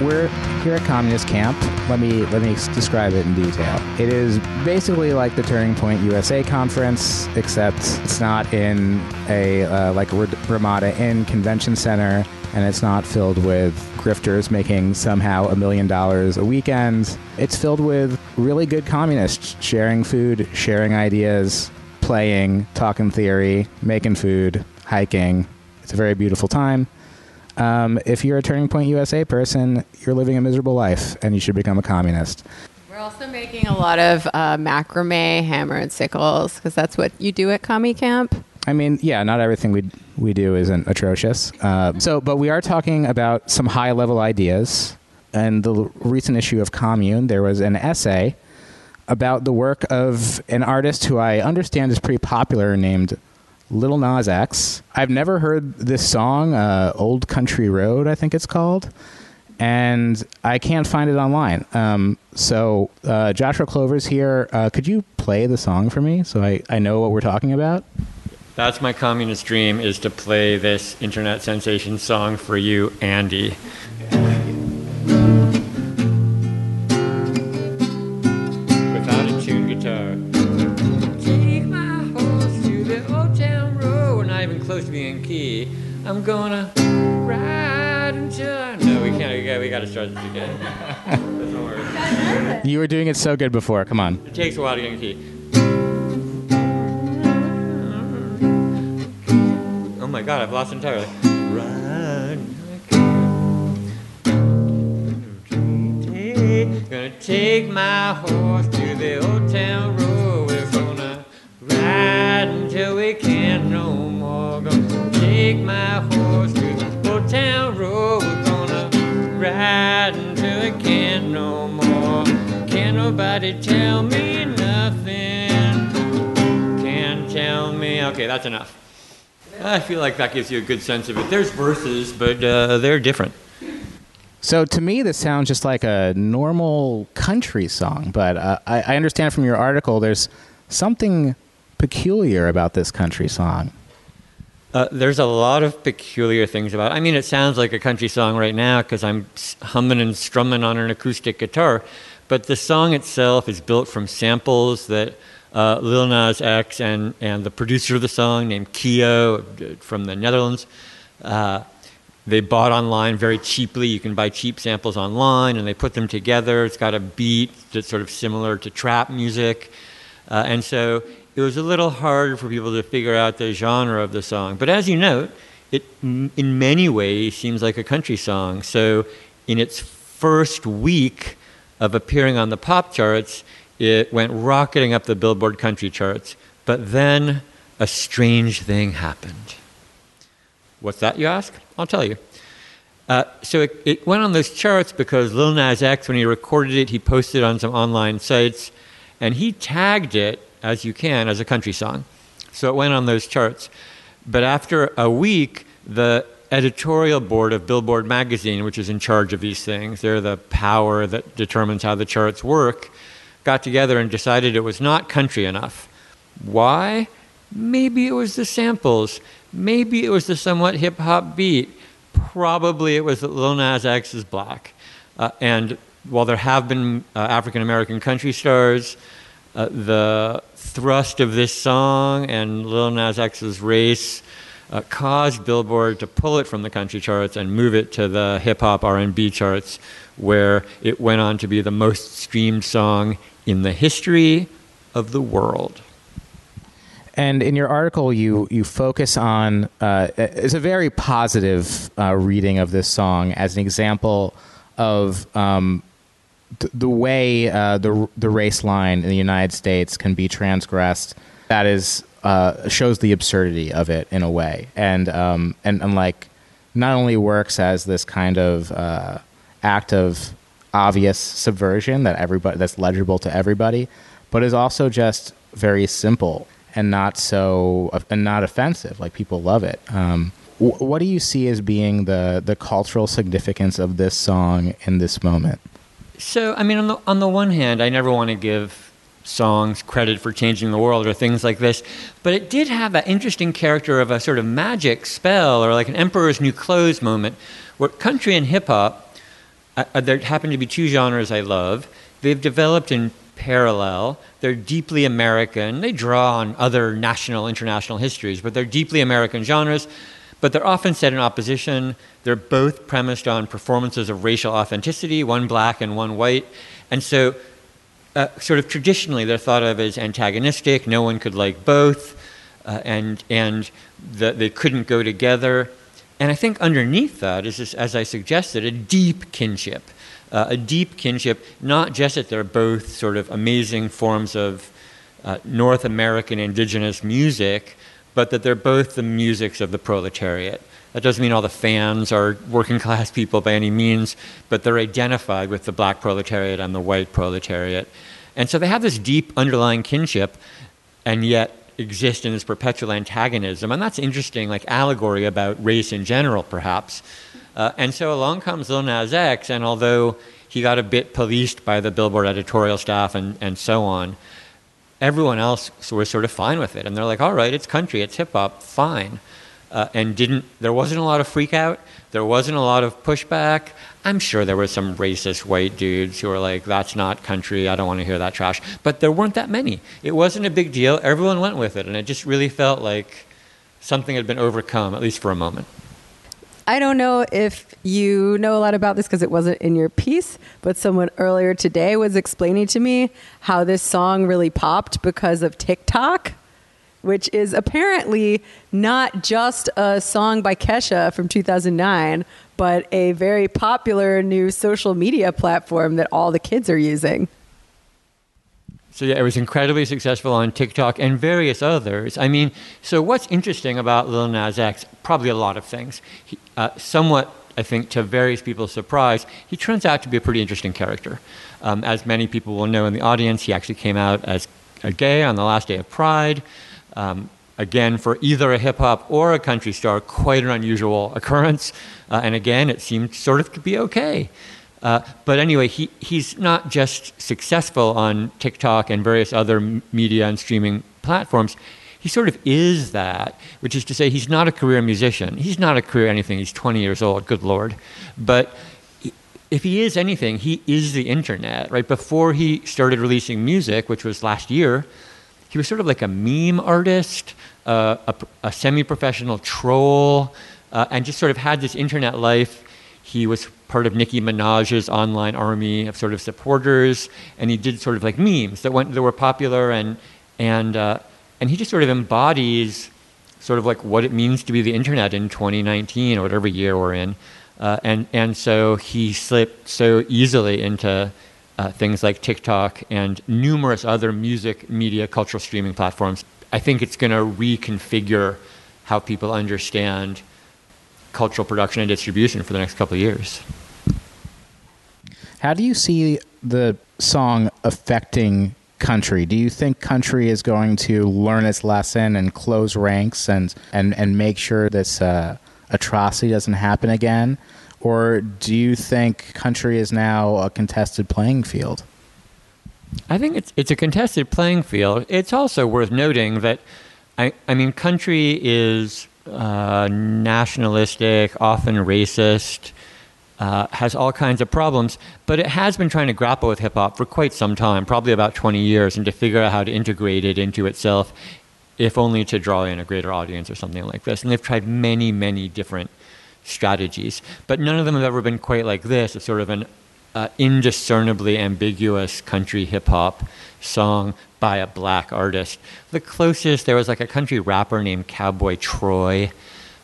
We're here at Communist Camp. Let me let me describe it in detail. It is basically like the Turning Point USA conference, except it's not in a uh, like Ramada Inn convention center, and it's not filled with grifters making somehow a million dollars a weekend. It's filled with really good communists sharing food, sharing ideas, playing, talking theory, making food, hiking. It's a very beautiful time. Um, if you're a Turning Point USA person, you're living a miserable life and you should become a communist. We're also making a lot of uh, macrame hammer and sickles because that's what you do at Commie Camp. I mean, yeah, not everything we we do isn't atrocious. Uh, so, but we are talking about some high level ideas. And the recent issue of Commune, there was an essay about the work of an artist who I understand is pretty popular named Lil Nas X. I've never heard this song, uh, Old Country Road, I think it's called, and I can't find it online. Um, so, uh, Joshua Clover's here. Uh, could you play the song for me so I, I know what we're talking about? That's my communist dream is to play this internet sensation song for you, Andy. I'm gonna ride until I. No, we can't. We got, we got to start this again. You were doing it so good before. Come on. It takes a while to get in key. Oh my god, I've lost entirely. Gonna take my horse to the old town road. Ride until we can't no more. Gonna take my horse to old town road. We're gonna ride until we can't no more. Can't nobody tell me nothing. Can't tell me. Okay, that's enough. I feel like that gives you a good sense of it. There's verses, but uh, they're different. So to me, this sounds just like a normal country song, but uh, I, I understand from your article there's something peculiar about this country song. Uh, there's a lot of peculiar things about it. I mean, it sounds like a country song right now because I'm humming and strumming on an acoustic guitar, but the song itself is built from samples that uh, Lil Nas X and, and the producer of the song, named Kio uh, from the Netherlands, uh, they bought online very cheaply. You can buy cheap samples online, and they put them together. It's got a beat that's sort of similar to trap music. Uh, and so it was a little hard for people to figure out the genre of the song. But as you note, it in many ways seems like a country song. So in its first week of appearing on the pop charts, it went rocketing up the Billboard country charts. But then a strange thing happened. What's that, you ask? I'll tell you. Uh, so it, it, went on those charts because Lil Nas X, when he recorded it, he posted it on some online sites, and he tagged it as you can as a country song. So it went on those charts. But after a week, the editorial board of Billboard magazine, which is in charge of these things, they're the power that determines how the charts work, got together and decided it was not country enough. Why? Maybe it was the samples. Maybe it was the somewhat hip hop beat. Probably it was that Lil Nas X is black. Uh, and while there have been uh, African American country stars, uh, the thrust of this song and Lil Nas X's race uh, caused Billboard to pull it from the country charts and move it to the hip hop R&B charts, where it went on to be the most streamed song in the history of the world. And in your article, you you focus on uh, it's a very positive uh, reading of this song as an example of um, th- the way uh, the the race line in the United States can be transgressed. That is uh, shows the absurdity of it in a way, and um, and, and like not only works as this kind of uh, act of obvious subversion that everybody that's legible to everybody, but is also just very simple and not so and not offensive. Like people love it. Um, wh- what do you see as being the the cultural significance of this song in this moment? So, I mean, on the on the one hand, I never want to give songs credit for changing the world or things like this, but it did have that interesting character of a sort of magic spell or like an emperor's new clothes moment, where country and hip hop uh, uh, there happen to be two genres I love. They've developed in parallel. They're deeply American. They draw on other national, international histories, but they're deeply American genres. But they're often set in opposition. They're both premised on performances of racial authenticity, one black and one white. And so, uh, sort of traditionally, they're thought of as antagonistic. No one could like both, uh, and and the, they couldn't go together. And I think underneath that is, this, as I suggested, a deep kinship, uh, a deep kinship, not just that they're both sort of amazing forms of uh, North American indigenous music, but that they're both the musics of the proletariat. That doesn't mean all the fans are working class people by any means, but they're identified with the black proletariat and the white proletariat. And so they have this deep underlying kinship, and yet exist in this perpetual antagonism. And that's interesting, like allegory about race in general, perhaps. Uh, and so along comes Lil Nas X, and although he got a bit policed by the Billboard editorial staff and, and so on, everyone else was sort of fine with it. And they're like, all right, it's country, it's hip hop, fine. Uh, and didn't, there wasn't a lot of freak out, there wasn't a lot of pushback. I'm sure there were some racist white dudes who were like, that's not country, I don't want to hear that trash. But there weren't that many. It wasn't a big deal. Everyone went with it, and it just really felt like something had been overcome, at least for a moment. I don't know if you know a lot about this because it wasn't in your piece, but someone earlier today was explaining to me how this song really popped because of TikTok which is apparently not just a song by Kesha from 2009, but a very popular new social media platform that all the kids are using. So yeah, it was incredibly successful on TikTok and various others. I mean, so what's interesting about Lil Nas X? Probably a lot of things. He, uh, somewhat, I think, to various people's surprise, he turns out to be a pretty interesting character. Um, as many people will know in the audience, he actually came out as a gay on the last day of Pride. Um, again, for either a hip hop or a country star, quite an unusual occurrence. Uh, and again, it seemed sort of to be okay. Uh, but anyway, he, he's not just successful on TikTok and various other media and streaming platforms. He sort of is that, which is to say, he's not a career musician. He's not a career anything. He's 20 years old, good Lord. But if he is anything, he is the internet, right? Before he started releasing music, which was last year, he was sort of like a meme artist, uh, a, a semi professional troll, uh, and just sort of had this internet life. He was part of Nicki Minaj's online army of sort of supporters, and he did sort of like memes that went that were popular, and and uh, and he just sort of embodies sort of like what it means to be the internet in 2019 or whatever year we're in, uh, and and so he slipped so easily into uh, things like TikTok and numerous other music, media, cultural streaming platforms. I think it's going to reconfigure how people understand cultural production and distribution for the next couple of years. How do you see the song affecting country? Do you think country is going to learn its lesson and close ranks and and, and make sure this uh, atrocity doesn't happen again? Or do you think country is now a contested playing field? I think it's it's a contested playing field. It's also worth noting that I, I mean country is uh, nationalistic, often racist, uh, has all kinds of problems, but it has been trying to grapple with hip hop for quite some time, probably about 20 years, and to figure out how to integrate it into itself, if only to draw in a greater audience or something like this. And they've tried many, many different strategies. But none of them have ever been quite like this. It's sort of an uh, indiscernibly ambiguous country hip hop song by a black artist. The closest, there was like a country rapper named Cowboy Troy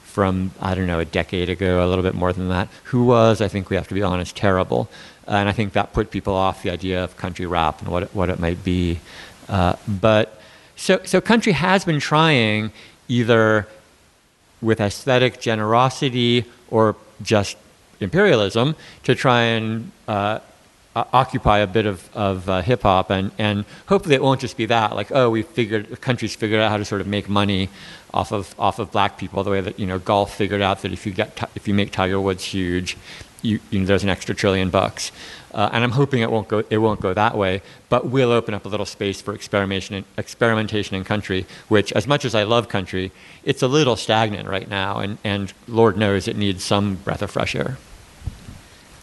from, I don't know, a decade ago, a little bit more than that, who was, I think we have to be honest, terrible. And I think that put people off the idea of country rap and what it, what it might be. Uh, but so, so country has been trying either with aesthetic generosity or just imperialism to try and uh, occupy a bit of, of uh, hip hop, and, and hopefully it won't just be that. Like, oh, we figured the country's figured out how to sort of make money off of off of black people, the way that you know golf figured out that if you get if you make Tiger Woods huge, you, you know, there's an extra trillion bucks. Uh, and I'm hoping it won't go it won't go that way, but we'll open up a little space for experimentation experimentation in country. Which, as much as I love country, it's a little stagnant right now, and and Lord knows it needs some breath of fresh air.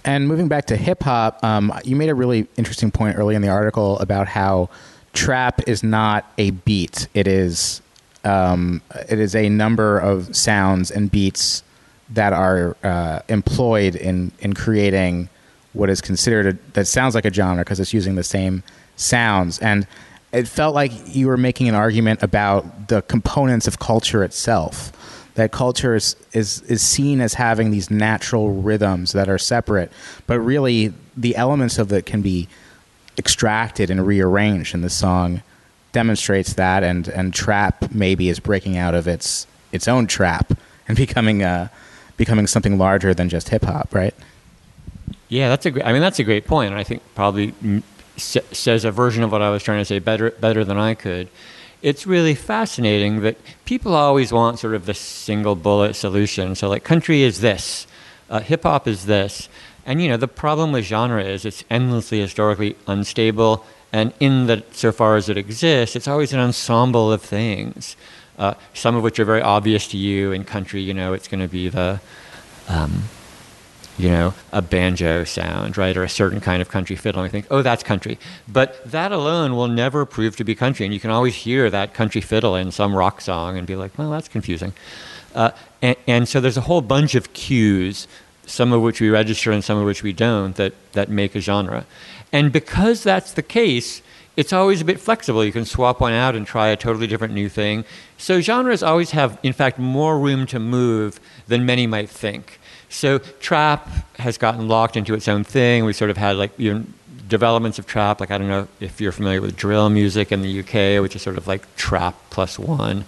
And moving back to hip hop, um, you made a really interesting point early in the article about how trap is not a beat; it is um, it is a number of sounds and beats that are uh, employed in in creating what is considered a, that sounds like a genre because it's using the same sounds and it felt like you were making an argument about the components of culture itself that culture is, is, is seen as having these natural rhythms that are separate but really the elements of it can be extracted and rearranged and the song demonstrates that and, and trap maybe is breaking out of its its own trap and becoming a becoming something larger than just hip hop, right? Yeah, that's a great. I mean, that's a great point, and I think probably says a version of what I was trying to say better better than I could. It's really fascinating that people always want sort of the single bullet solution. So, like, country is this, uh, hip hop is this, and you know, the problem with genre is it's endlessly historically unstable, and in that, so far as it exists, it's always an ensemble of things uh, some of which are very obvious to you. In country, you know, it's going to be the, um, you know, a banjo sound, right, or a certain kind of country fiddle. And we think, oh, that's country. But that alone will never prove to be country. And you can always hear that country fiddle in some rock song and be like, well, that's confusing. Uh, and, and so there's a whole bunch of cues, some of which we register and some of which we don't, that, that make a genre. And because that's the case, it's always a bit flexible. You can swap one out and try a totally different new thing. So genres always have, in fact, more room to move than many might think. So trap has gotten locked into its own thing. We sort of had like you know, developments of trap. Like I don't know if you're familiar with drill music in the UK, which is sort of like trap plus one,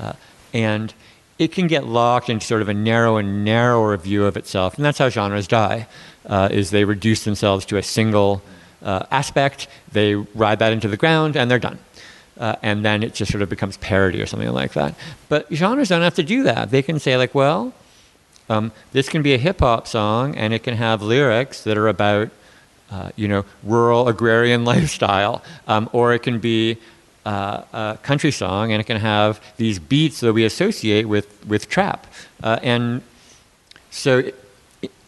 uh, and it can get locked into sort of a narrow and narrower view of itself, and that's how genres die. Uh, is they reduce themselves to a single uh, aspect, they ride that into the ground, and they're done. Uh, and then it just sort of becomes parody or something like that. But genres don't have to do that. They can say, like, well, um, this can be a hip hop song, and it can have lyrics that are about, uh, you know, rural agrarian lifestyle, um, or it can be uh, a country song, and it can have these beats that we associate with with trap. Uh, and so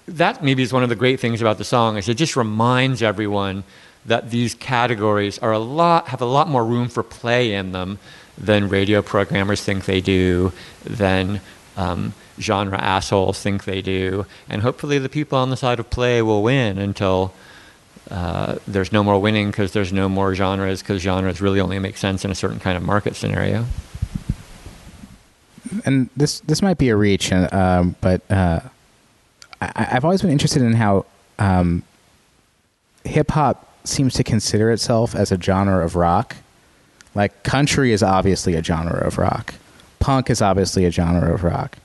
that maybe is one of the great things about the song is it just reminds everyone that these categories are a lot have a lot more room for play in them than radio programmers think they do, than um, genre assholes think they do, and hopefully the people on the side of play will win until. Uh, there's no more winning because there's no more genres because genres really only make sense in a certain kind of market scenario. And this this might be a reach, uh, um, but uh, I, have always been interested in how um, hip hop seems to consider itself as a genre of rock. Like country is obviously a genre of rock, punk is obviously a genre of rock,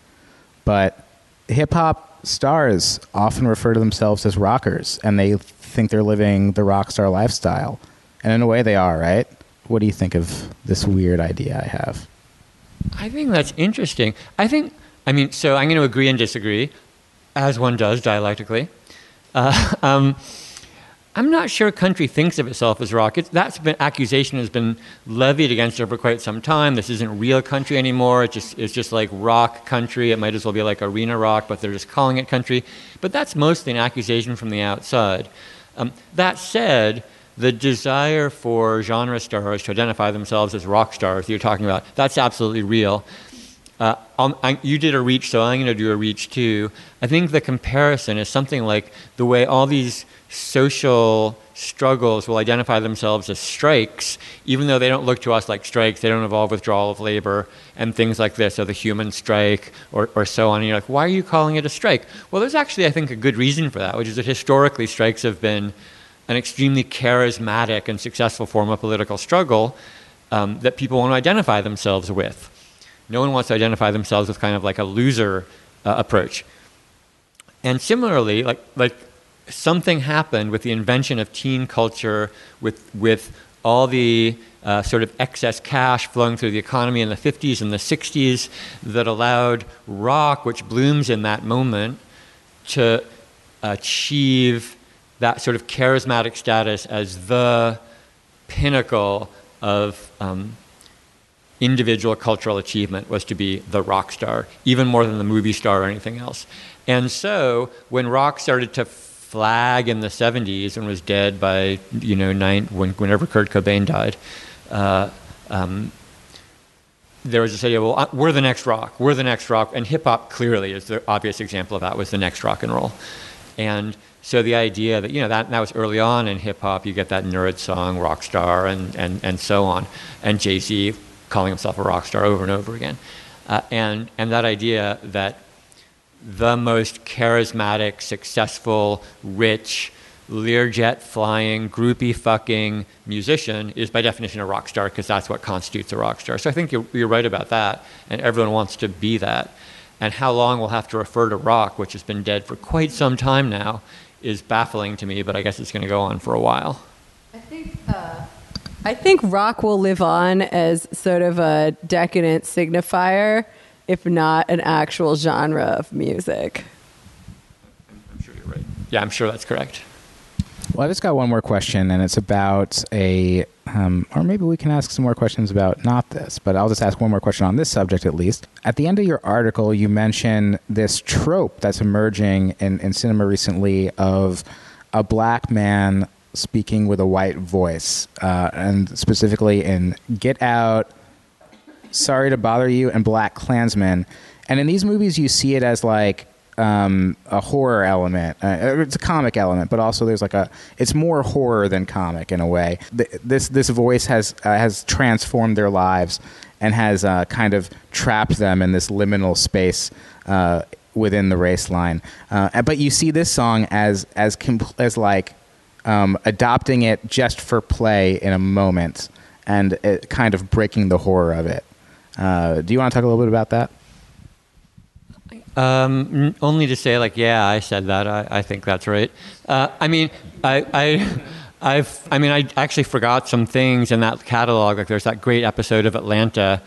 but hip hop stars often refer to themselves as rockers, and they think they're living the rock star lifestyle, and in a way they are, right? What do you think of this weird idea I have? I think that's interesting. I think, I mean, so I'm going to agree and disagree as one does dialectically. Uh, um, I'm not sure country thinks of itself as rock. It's, that accusation has been levied against it for quite some time. This isn't real country anymore. It's just, it's just like rock country. It might as well be like arena rock, but they're just calling it country. But that's mostly an accusation from the outside. Um, that said, the desire for genre stars to identify themselves as rock stars that you're talking about, that's absolutely real. Uh, I, you did a reach, so I'm going to do a reach too. I think the comparison is something like the way all these social struggles will identify themselves as strikes, even though they don't look to us like strikes, they don't involve withdrawal of labor and things like this, or the human strike, or, or so on. And you're like, why are you calling it a strike? Well, there's actually, I think, a good reason for that, which is that historically strikes have been an extremely charismatic and successful form of political struggle um, that people want to identify themselves with. No one wants to identify themselves with kind of like a loser uh, approach. And similarly, like, like something happened with the invention of teen culture, with, with all the uh, sort of excess cash flowing through the economy in the 50s and the 60s that allowed rock, which blooms in that moment, to achieve that sort of charismatic status as the pinnacle of um, individual cultural achievement was to be the rock star, even more than the movie star or anything else. And so when rock started to flag in the 70s and was dead by, you know, nine, when, whenever Kurt Cobain died. Uh, um, there was this idea, well, uh, we're the next rock, we're the next rock, and hip hop clearly is the obvious example of that was the next rock and roll. And so the idea that, you know, that, that was early on in hip hop, you get that N.E.R.D. song, rock star, and, and, and so on. And Jay Z calling himself a rock star over and over again. Uh, and, and that idea that the most charismatic, successful, rich, Learjet flying, groupie fucking musician is by definition a rock star because that's what constitutes a rock star. So I think you're, you're, right about that, and everyone wants to be that. And how long we'll have to refer to rock, which has been dead for quite some time now, is baffling to me, but I guess it's going to go on for a while. I think. Uh, I think rock will live on as sort of a decadent signifier if not an actual genre of music. I'm sure you're right. Yeah, I'm sure that's correct. Well, I just got one more question, and it's about a, um, or maybe we can ask some more questions about not this, but I'll just ask one more question on this subject at least. At the end of your article, you mention this trope that's emerging in, in cinema recently of a black man speaking with a white voice, uh, and specifically in Get Out, Sorry to Bother You, and Black Klansman. And in these movies, you see it as like um, a horror element. Uh, it's a comic element, but also there's like a. It's more horror than comic in a way. This this voice has uh, has transformed their lives and has uh, kind of trapped them in this liminal space uh, within the race line. Uh, but you see this song as as compl- as like um, adopting it just for play in a moment and kind of breaking the horror of it. Uh, do you want to talk a little bit about that? Um, only to say, like, yeah, I said that. I, I think that's right. Uh, I mean, I, I, I've, I mean, I actually forgot some things in that catalog. Like, there's that great episode of Atlanta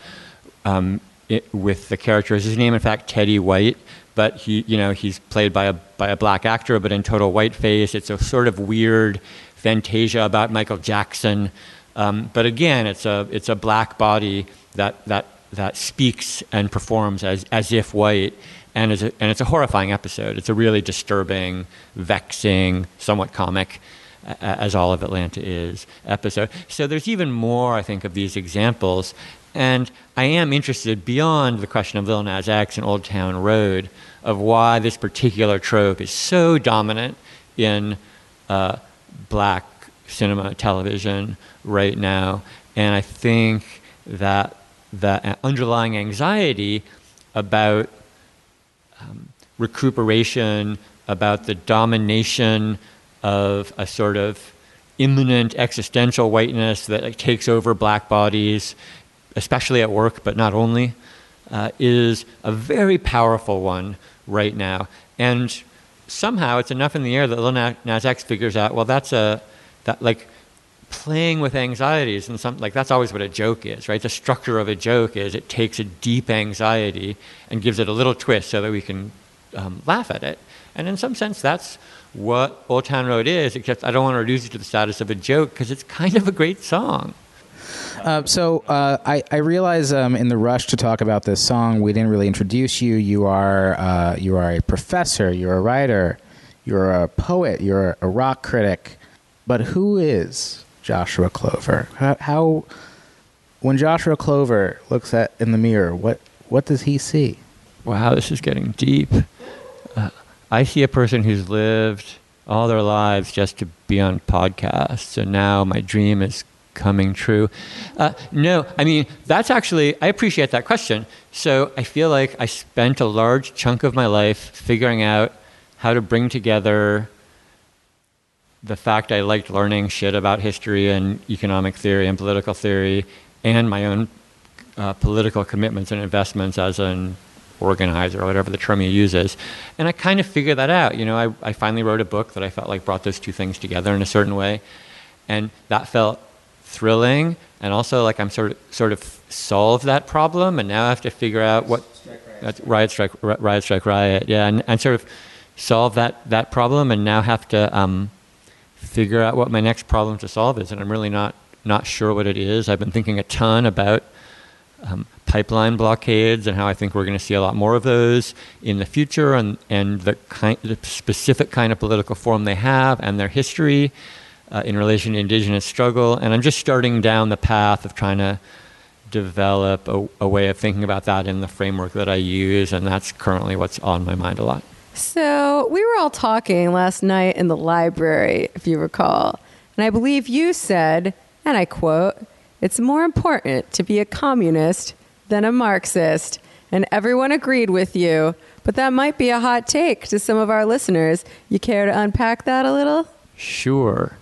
um, it, with the character. Is his name, in fact, Teddy White? But he, you know, he's played by a by a black actor, but in total white face. It's a sort of weird fantasia about Michael Jackson. Um, but again, it's a it's a black body that that that speaks and performs as, as if white. And, a, and it's a horrifying episode. It's a really disturbing, vexing, somewhat comic, as all of Atlanta is, episode. So there's even more, I think, of these examples. And I am interested beyond the question of Lil Nas X and Old Town Road of why this particular trope is so dominant in uh, black cinema, television right now. And I think that the underlying anxiety about um, recuperation, about the domination of a sort of imminent existential whiteness that like, takes over black bodies, especially at work, but not only, uh, is a very powerful one right now. And somehow it's enough in the air that Lil Nas X figures out, well, that's a, that like, playing with anxieties and something like that's always what a joke is, right? The structure of a joke is it takes a deep anxiety and gives it a little twist so that we can um, laugh at it. And in some sense, that's what Old Town Road is, except I don't want to reduce it to the status of a joke because it's kind of a great song. Uh, so uh, I, I, realize um, in the rush to talk about this song, we didn't really introduce you. You are uh, you are a professor. You're a writer. You're a poet. You're a rock critic. But who is Joshua Clover? How, how, when Joshua Clover looks at in the mirror, what what does he see? Wow, this is getting deep. Uh, I see a person who's lived all their lives just to be on podcasts, and now my dream is coming true. Uh, no, I mean that's actually I appreciate that question. So I feel like I spent a large chunk of my life figuring out how to bring together the fact I liked learning shit about history and economic theory and political theory and my own uh, political commitments and investments as an organizer or whatever the term he uses. And I kind of figured that out. You know, I, I finally wrote a book that I felt like brought those two things together in a certain way. And that felt thrilling and also like I'm sort of sort of solved that problem and now I have to figure out what that's riot strike riot strike riot yeah and, and sort of solve that that problem and now have to um, figure out what my next problem to solve is, and I'm really not not sure what it is. I've been thinking a ton about um, pipeline blockades and how I think we're going to see a lot more of those in the future and, and the, kind, the specific kind of political form they have and their history uh, in relation to indigenous struggle. And I'm just starting down the path of trying to develop a, a way of thinking about that in the framework that I use. And that's currently what's on my mind a lot. So we were all talking last night in the library, if you recall. And I believe you said, and I quote, it's more important to be a communist than a Marxist. And everyone agreed with you. But that might be a hot take to some of our listeners. You care to unpack that a little? Sure.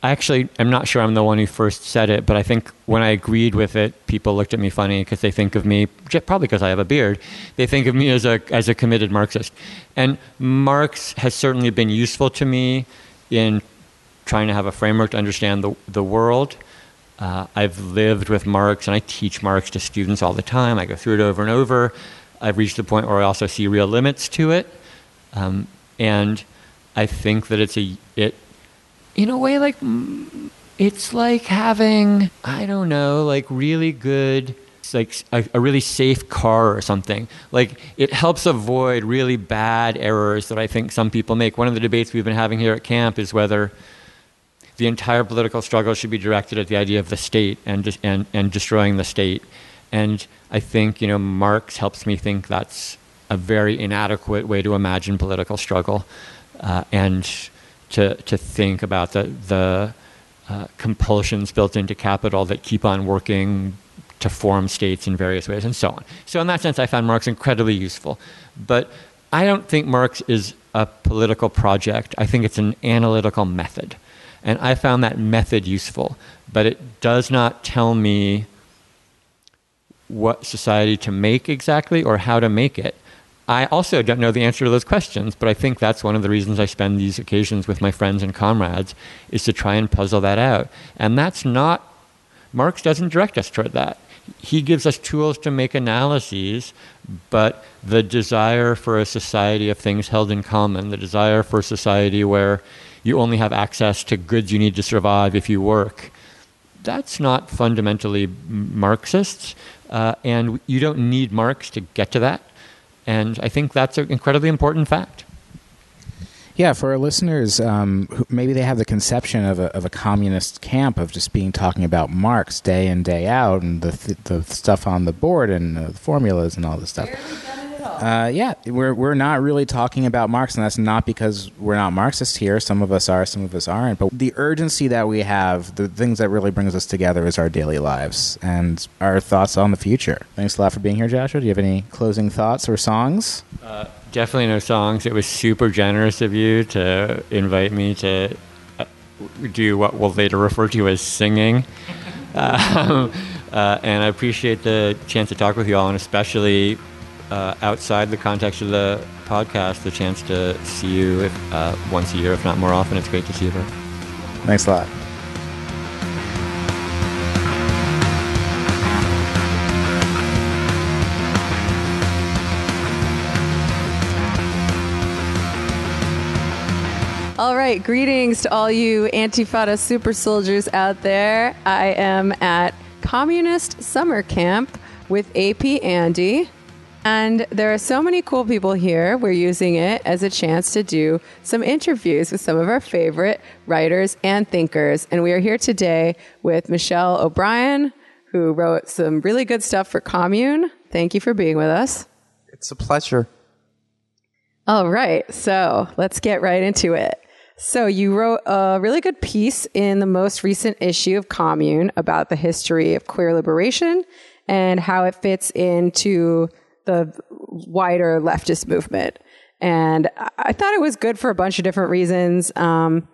I actually am not sure I'm the one who first said it, but I think when I agreed with it, people looked at me funny because they think of me, probably because I have a beard, they think of me as a, as a committed Marxist. And Marx has certainly been useful to me in trying to have a framework to understand the, the world. Uh, I've lived with Marx and I teach Marx to students all the time. I go through it over and over. I've reached the point where I also see real limits to it. Um, and I think that it's a, it, in a way, like it's like having I don't know, like really good like a, a, really safe car or something. Like it helps avoid really bad errors that I think some people make. One of the debates we've been having here at camp is whether the entire political struggle should be directed at the idea of the state and and and destroying the state. And I think you know Marx helps me think that's a very inadequate way to imagine political struggle, uh, and to, to think about the, the uh, compulsions built into capital that keep on working to form states in various ways and so on. So, in that sense, I found Marx incredibly useful. But I don't think Marx is a political project, I think it's an analytical method. And I found that method useful, but it does not tell me what society to make exactly or how to make it. I also don't know the answer to those questions, but I think that's one of the reasons I spend these occasions with my friends and comrades is to try and puzzle that out. And that's not, Marx doesn't direct us toward that. He gives us tools to make analyses, but the desire for a society of things held in common, the desire for a society where you only have access to goods you need to survive if you work, that's not fundamentally Marxist. Uh, and you don't need Marx to get to that. And I think that's an incredibly important fact. Yeah, for our listeners, um, maybe they have the conception of a, of a communist camp of just being talking about Marx day in day out and the th- the stuff on the board and uh, the formulas and all this stuff. Uh, yeah, we're we're not really talking about Marx, and that's not because we're not Marxists here. Some of us are, some of us aren't. But the urgency that we have, the things that really brings us together, is our daily lives and our thoughts on the future. Thanks a lot for being here, Joshua. Do you have any closing thoughts or songs? Uh, definitely no songs. It was super generous of you to invite me to uh, do what we'll later refer to as singing. Um, uh, and I appreciate the chance to talk with you all, and especially uh, outside the context of the podcast, the chance to see you if, uh, once a year, if not more often. It's great to see you. Bro. Thanks a lot. All right, greetings to all you Antifada super soldiers out there. I am at Communist Summer Camp with AP Andy. And there are so many cool people here. We're using it as a chance to do some interviews with some of our favorite writers and thinkers. And we are here today with Michelle O'Brien, who wrote some really good stuff for Commune. Thank you for being with us. It's a pleasure. All right, so let's get right into it. So, you wrote a really good piece in the most recent issue of Commune about the history of queer liberation and how it fits into the wider leftist movement. And I thought it was good for a bunch of different reasons. Um,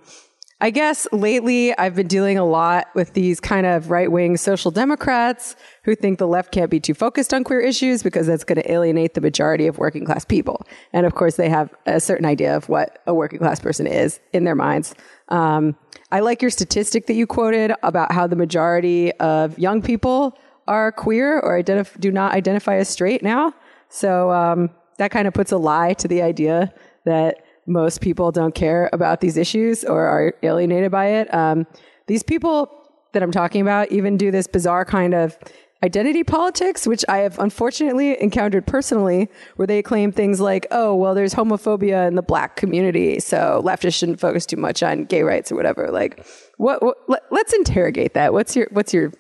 I guess lately I've been dealing a lot with these kind of right wing social democrats who think the left can't be too focused on queer issues because that's going to alienate the majority of working class people. And of course, they have a certain idea of what a working class person is in their minds. Um, I like your statistic that you quoted about how the majority of young people are queer or identif- do not identify as straight now. So um, that kind of puts a lie to the idea that most people don't care about these issues or are alienated by it. Um, these people that I'm talking about even do this bizarre kind of identity politics, which I have unfortunately encountered personally, where they claim things like, oh, well, there's homophobia in the black community, so leftists shouldn't focus too much on gay rights or whatever. Like, what, what let, let's interrogate that. What's your, what's your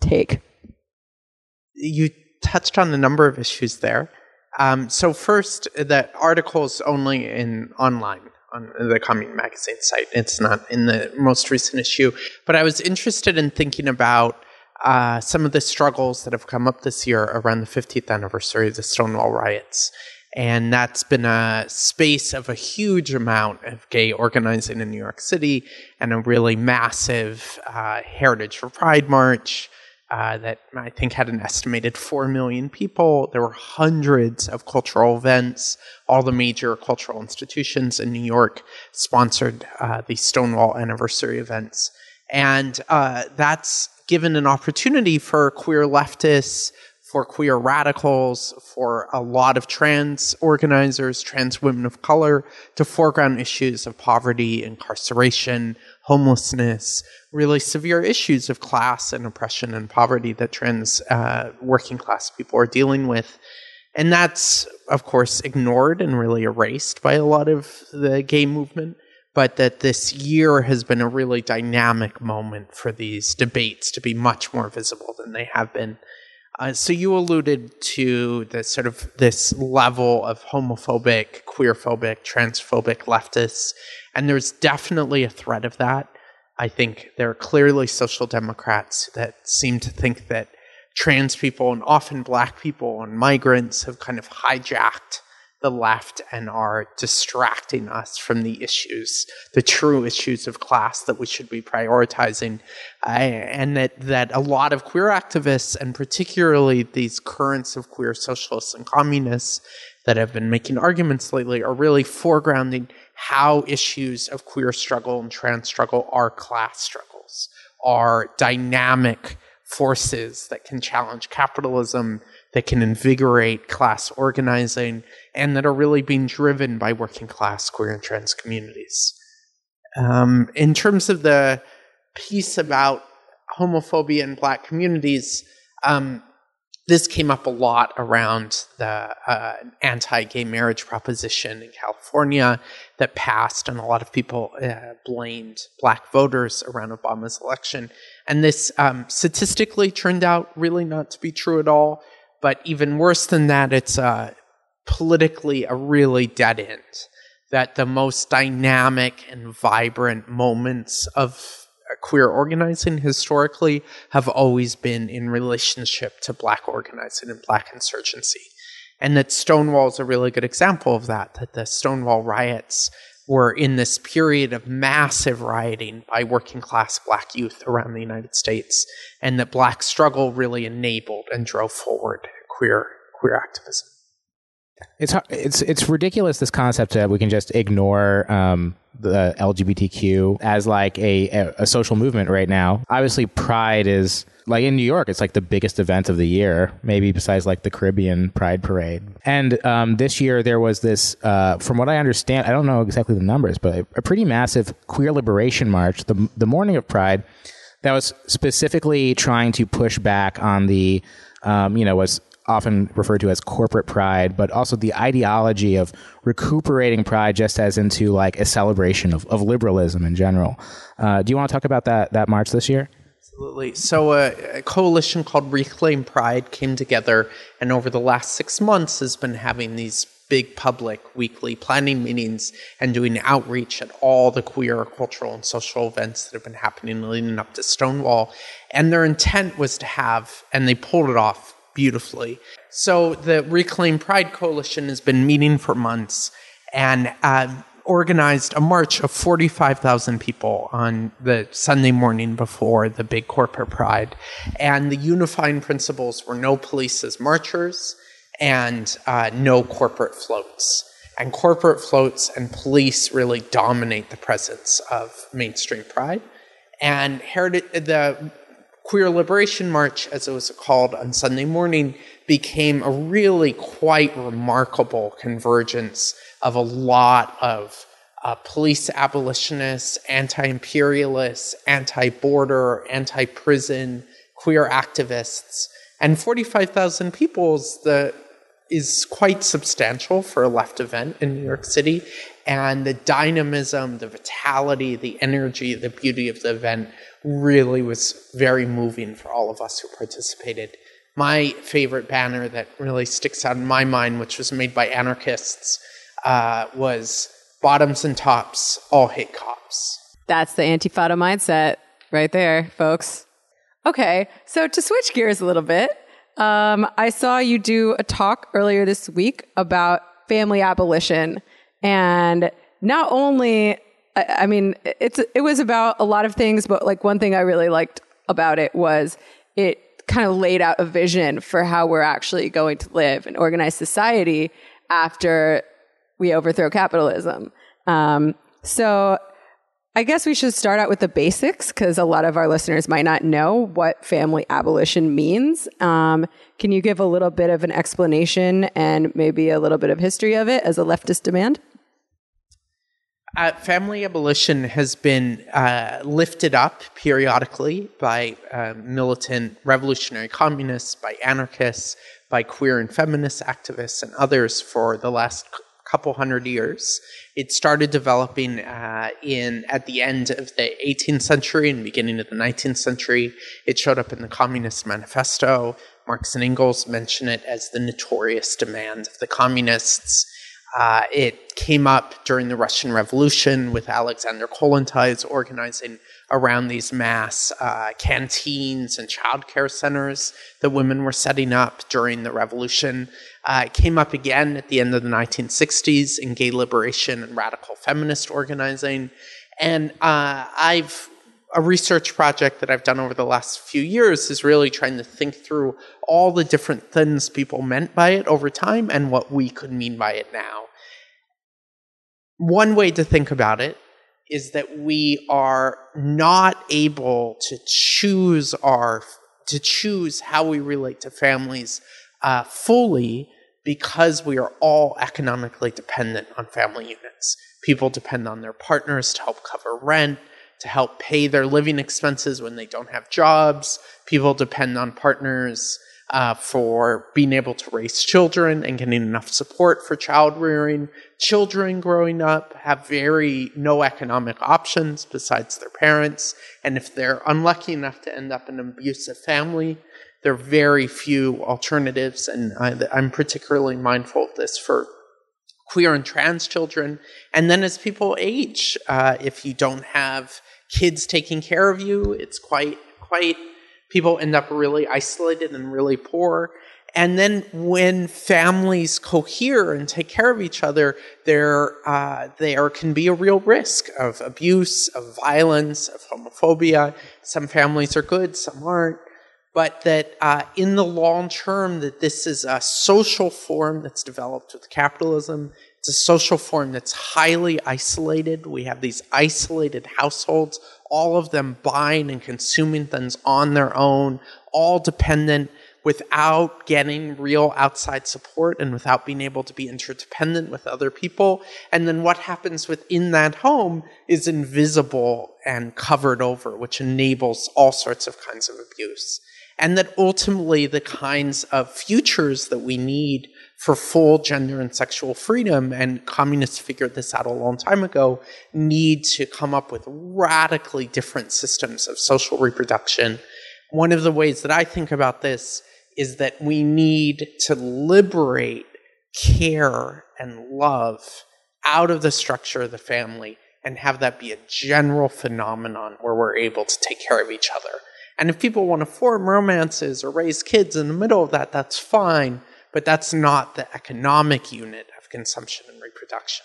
take? You touched on a number of issues there. Um, so first, the article is only in online on the Commune Magazine site. It's not in the most recent issue. But I was interested in thinking about uh, some of the struggles that have come up this year around the 50th anniversary of the Stonewall riots. And that's been a space of a huge amount of gay organizing in New York City and a really massive uh, Heritage for Pride march uh, that I think had an estimated 4 million people. There were hundreds of cultural events. All the major cultural institutions in New York sponsored uh, the Stonewall anniversary events. And uh, that's given an opportunity for queer leftists, for queer radicals, for a lot of trans organizers, trans women of color, to foreground issues of poverty, incarceration, homelessness, really severe issues of class and oppression and poverty that trans uh, working class people are dealing with. And that's, of course, ignored and really erased by a lot of the gay movement but that this year has been a really dynamic moment for these debates to be much more visible than they have been. Uh, so you alluded to the sort of this level of homophobic, queerphobic, transphobic leftists, and there's definitely a threat of that. I think there are clearly social democrats that seem to think that trans people and often black people and migrants have kind of hijacked the left and are distracting us from the issues, the true issues of class that we should be prioritizing. Uh, and that, that a lot of queer activists, and particularly these currents of queer socialists and communists that have been making arguments lately, are really foregrounding how issues of queer struggle and trans struggle are class struggles, are dynamic forces that can challenge capitalism, that can invigorate class organizing, and that are really being driven by working class queer and trans communities. Um, in terms of the piece about homophobia in black communities, um, this came up a lot around the uh, anti-gay marriage proposition in California that passed, and a lot of people uh, blamed black voters around Obama's election. And this um, statistically turned out really not to be true at all. But even worse than that, it's uh, politically a really dead end. That the most dynamic and vibrant moments of queer organizing historically have always been in relationship to black organizing and black insurgency. And that Stonewall is a really good example of that, that the Stonewall riots were in this period of massive rioting by working class black youth around the United States, and that black struggle really enabled and drove forward queer queer activism. It's it's it's ridiculous this concept that we can just ignore um, the LGBTQ as like a, a, a social movement right now. Obviously, Pride is like in New York, it's like the biggest event of the year, maybe besides like the Caribbean Pride Parade. And um, this year there was this, uh, from what I understand, I don't know exactly the numbers, but a, a pretty massive queer liberation march the the morning of Pride that was specifically trying to push back on the, um, you know, was often referred to as corporate pride, but also the ideology of recuperating pride just as into like a celebration of, of liberalism in general. Uh, do you want to talk about that that march this year? Absolutely. So uh, a coalition called Reclaim Pride came together, and over the last six months has been having these big public weekly planning meetings and doing outreach at all the queer cultural and social events that have been happening leading up to Stonewall. And their intent was to have, and they pulled it off beautifully. So the Reclaim Pride Coalition has been meeting for months and uh, organized a march of 45,000 people on the Sunday morning before the big corporate pride. And the unifying principles were no police as marchers and uh, no corporate floats. And corporate floats and police really dominate the presence of mainstream pride. And the Queer Liberation March, as it was called on Sunday morning, became a really quite remarkable convergence of a lot of uh, police abolitionists, anti imperialists, anti border, anti prison, queer activists And 45,000 people is, is quite substantial for a left event in New York City. And the dynamism, the vitality, the energy, the beauty of the event really was very moving for all of us who participated. My favorite banner that really sticks out in my mind, which was made by anarchists, uh, was bottoms and tops all hate cops. That's the antifada mindset right there, folks. Okay, so to switch gears a little bit, um, I saw you do a talk earlier this week about family abolition, and not only, I, I mean, it's it was about a lot of things, but like one thing I really liked about it was it kind of laid out a vision for how we're actually going to live and organize society after we overthrow capitalism. Um, so I guess we should start out with the basics because a lot of our listeners might not know what family abolition means. Um, can you give a little bit of an explanation and maybe a little bit of history of it as a leftist demand? Uh, family abolition has been uh, lifted up periodically by uh, militant revolutionary communists, by anarchists, by queer and feminist activists, and others for the last couple hundred years. It started developing uh, in at the end of the 18th century and beginning of the 19th century. It showed up in the Communist Manifesto. Marx and Engels mention it as the notorious demand of the communists. Uh, it came up during the Russian Revolution with Alexandra Kollontai's organizing around these mass uh, canteens and childcare centers that women were setting up during the revolution. Uh, it came up again at the end of the 1960s in gay liberation and radical feminist organizing. And uh, I've a research project that I've done over the last few years is really trying to think through all the different things people meant by it over time and what we could mean by it now. One way to think about it is that we are not able to choose our to choose how we relate to families uh, fully because we are all economically dependent on family units. People depend on their partners to help cover rent, to help pay their living expenses when they don't have jobs. People depend on partners uh, for being able to raise children and getting enough support for child rearing. Children growing up have very no economic options besides their parents. And if they're unlucky enough to end up in an abusive family, there are very few alternatives. And I, I'm particularly mindful of this for queer and trans children. And then as people age, uh, if you don't have kids taking care of you, it's quite, quite people end up really isolated and really poor. And then when families cohere and take care of each other, there, uh, there can be a real risk of abuse, of violence, of homophobia. Some families are good, some aren't. But that uh, in the long term, that this is a social form that's developed with capitalism. It's a social form that's highly isolated. We have these isolated households all of them buying and consuming things on their own, all dependent without getting real outside support and without being able to be interdependent with other people. And then what happens within that home is invisible and covered over, which enables all sorts of kinds of abuse. And that ultimately the kinds of futures that we need for full gender and sexual freedom, and communists figured this out a long time ago, need to come up with radically different systems of social reproduction. One of the ways that I think about this is that we need to liberate care and love out of the structure of the family and have that be a general phenomenon where we're able to take care of each other. And if people want to form romances or raise kids in the middle of that, that's fine but that's not the economic unit of consumption and reproduction.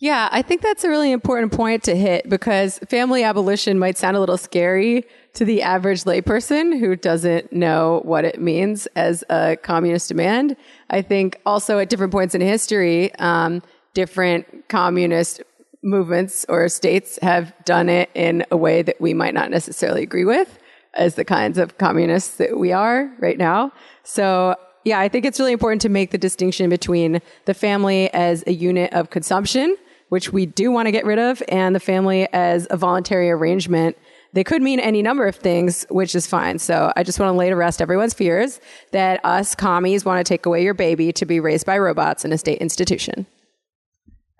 Yeah, I think that's a really important point to hit because family abolition might sound a little scary to the average layperson who doesn't know what it means as a communist demand. I think also at different points in history, um, different communist movements or states have done it in a way that we might not necessarily agree with as the kinds of communists that we are right now. So yeah, I think it's really important to make the distinction between the family as a unit of consumption, which we do want to get rid of, and the family as a voluntary arrangement they could mean any number of things, which is fine. So I just want to lay to rest everyone's fears that us commies want to take away your baby to be raised by robots in a state institution.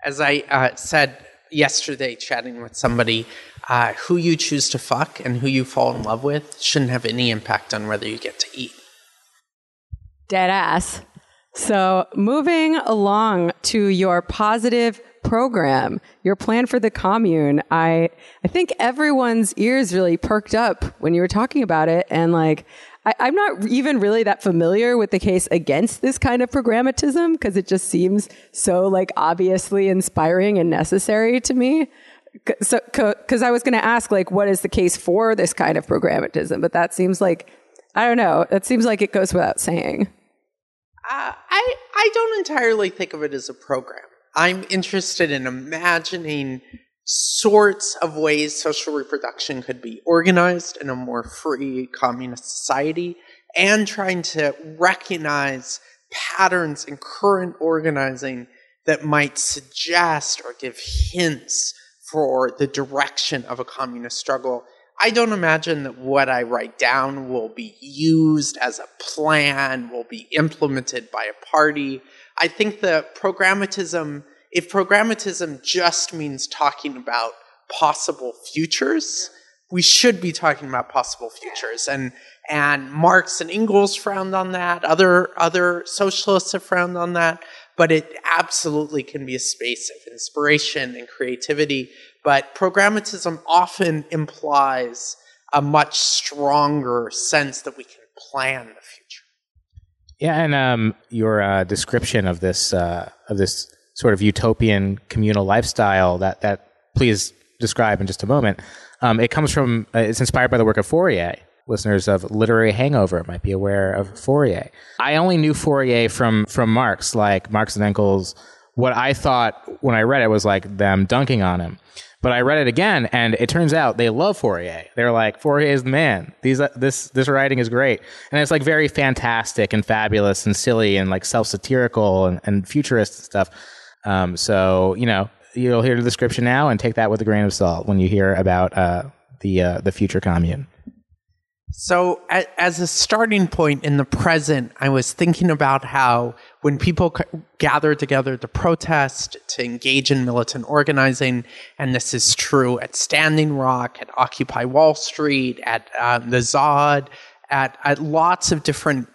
As I uh, said yesterday, chatting with somebody, uh, who you choose to fuck and who you fall in love with shouldn't have any impact on whether you get to eat. Dead ass. So, moving along to your positive program, your plan for the commune. I I think everyone's ears really perked up when you were talking about it, and like I, I'm not even really that familiar with the case against this kind of programmatism because it just seems so like obviously inspiring and necessary to me. So, because I was going to ask like, what is the case for this kind of programmatism? But that seems like I don't know. That seems like it goes without saying. Uh, I I don't entirely think of it as a program. I'm interested in imagining sorts of ways social reproduction could be organized in a more free communist society and trying to recognize patterns in current organizing that might suggest or give hints for the direction of a communist struggle. I don't imagine that what I write down will be used as a plan, will be implemented by a party. I think the programmatism, if programmatism just means talking about possible futures, we should be talking about possible futures. And and Marx and Engels frowned on that. Other other socialists have frowned on that. But it absolutely can be a space of inspiration and creativity. But programmatism often implies a much stronger sense that we can plan the future. Yeah, and um, your uh, description of this uh, of this sort of utopian communal lifestyle that that please describe in just a moment. Um, it comes from uh, it's inspired by the work of Fourier. Listeners of Literary Hangover might be aware of Fourier. I only knew Fourier from from Marx, like Marx and Engels. What I thought when I read it was like them dunking on him. But I read it again, and it turns out they love Fourier. They're like, Fourier is the man. These, uh, this, this writing is great, and it's like very fantastic and fabulous and silly and like self satirical and, and futurist and stuff. Um, so you know, you'll hear the description now and take that with a grain of salt when you hear about uh, the uh, the future commune. So, as a starting point in the present, I was thinking about how when people gather together to protest, to engage in militant organizing, and this is true at Standing Rock, at Occupy Wall Street, at um, the ZAD, at, at lots of different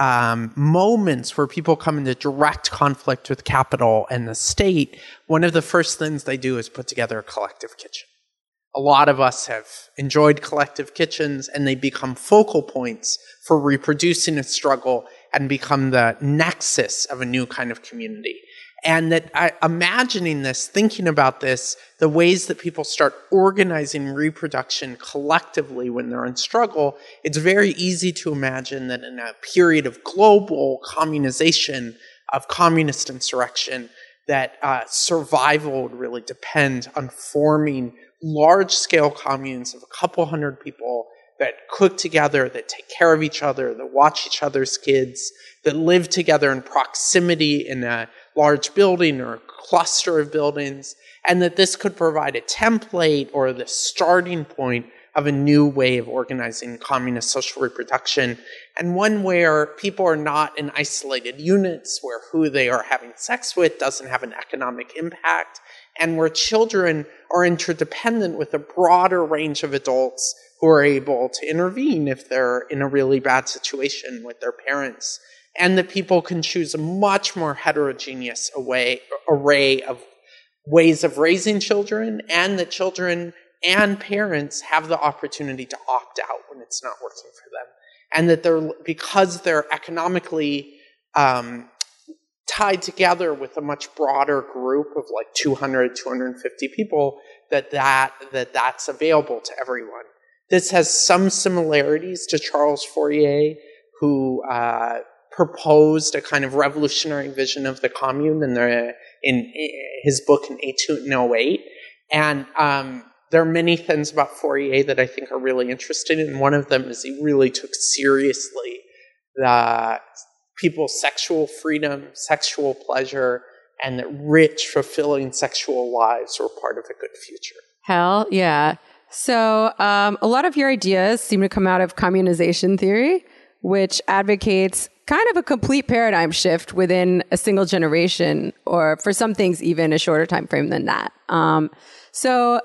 um, moments where people come into direct conflict with capital and the state, one of the first things they do is put together a collective kitchen a lot of us have enjoyed collective kitchens and they become focal points for reproducing a struggle and become the nexus of a new kind of community. And that I, imagining this, thinking about this, the ways that people start organizing reproduction collectively when they're in struggle, it's very easy to imagine that in a period of global communization, of communist insurrection, that uh, survival would really depend on forming large scale communes of a couple hundred people that cook together, that take care of each other, that watch each other's kids, that live together in proximity in a large building or a cluster of buildings, and that this could provide a template or the starting point of a new way of organizing communist social reproduction, and one where people are not in isolated units, where who they are having sex with doesn't have an economic impact, and where children are interdependent with a broader range of adults who are able to intervene if they're in a really bad situation with their parents, and that people can choose a much more heterogeneous array, array of ways of raising children, and that children and parents have the opportunity to opt out when it's not working for them, and that they're because they're economically um, tied together with a much broader group of like 200 250 people that, that that that's available to everyone. This has some similarities to charles fourier who uh, proposed a kind of revolutionary vision of the commune in, the, in his book in 1808 and um, there are many things about fourier that i think are really interesting and one of them is he really took seriously the people's sexual freedom, sexual pleasure, and that rich, fulfilling sexual lives were part of a good future. Hell yeah. So, um, a lot of your ideas seem to come out of communization theory, which advocates kind of a complete paradigm shift within a single generation, or for some things, even a shorter time frame than that. Um, so,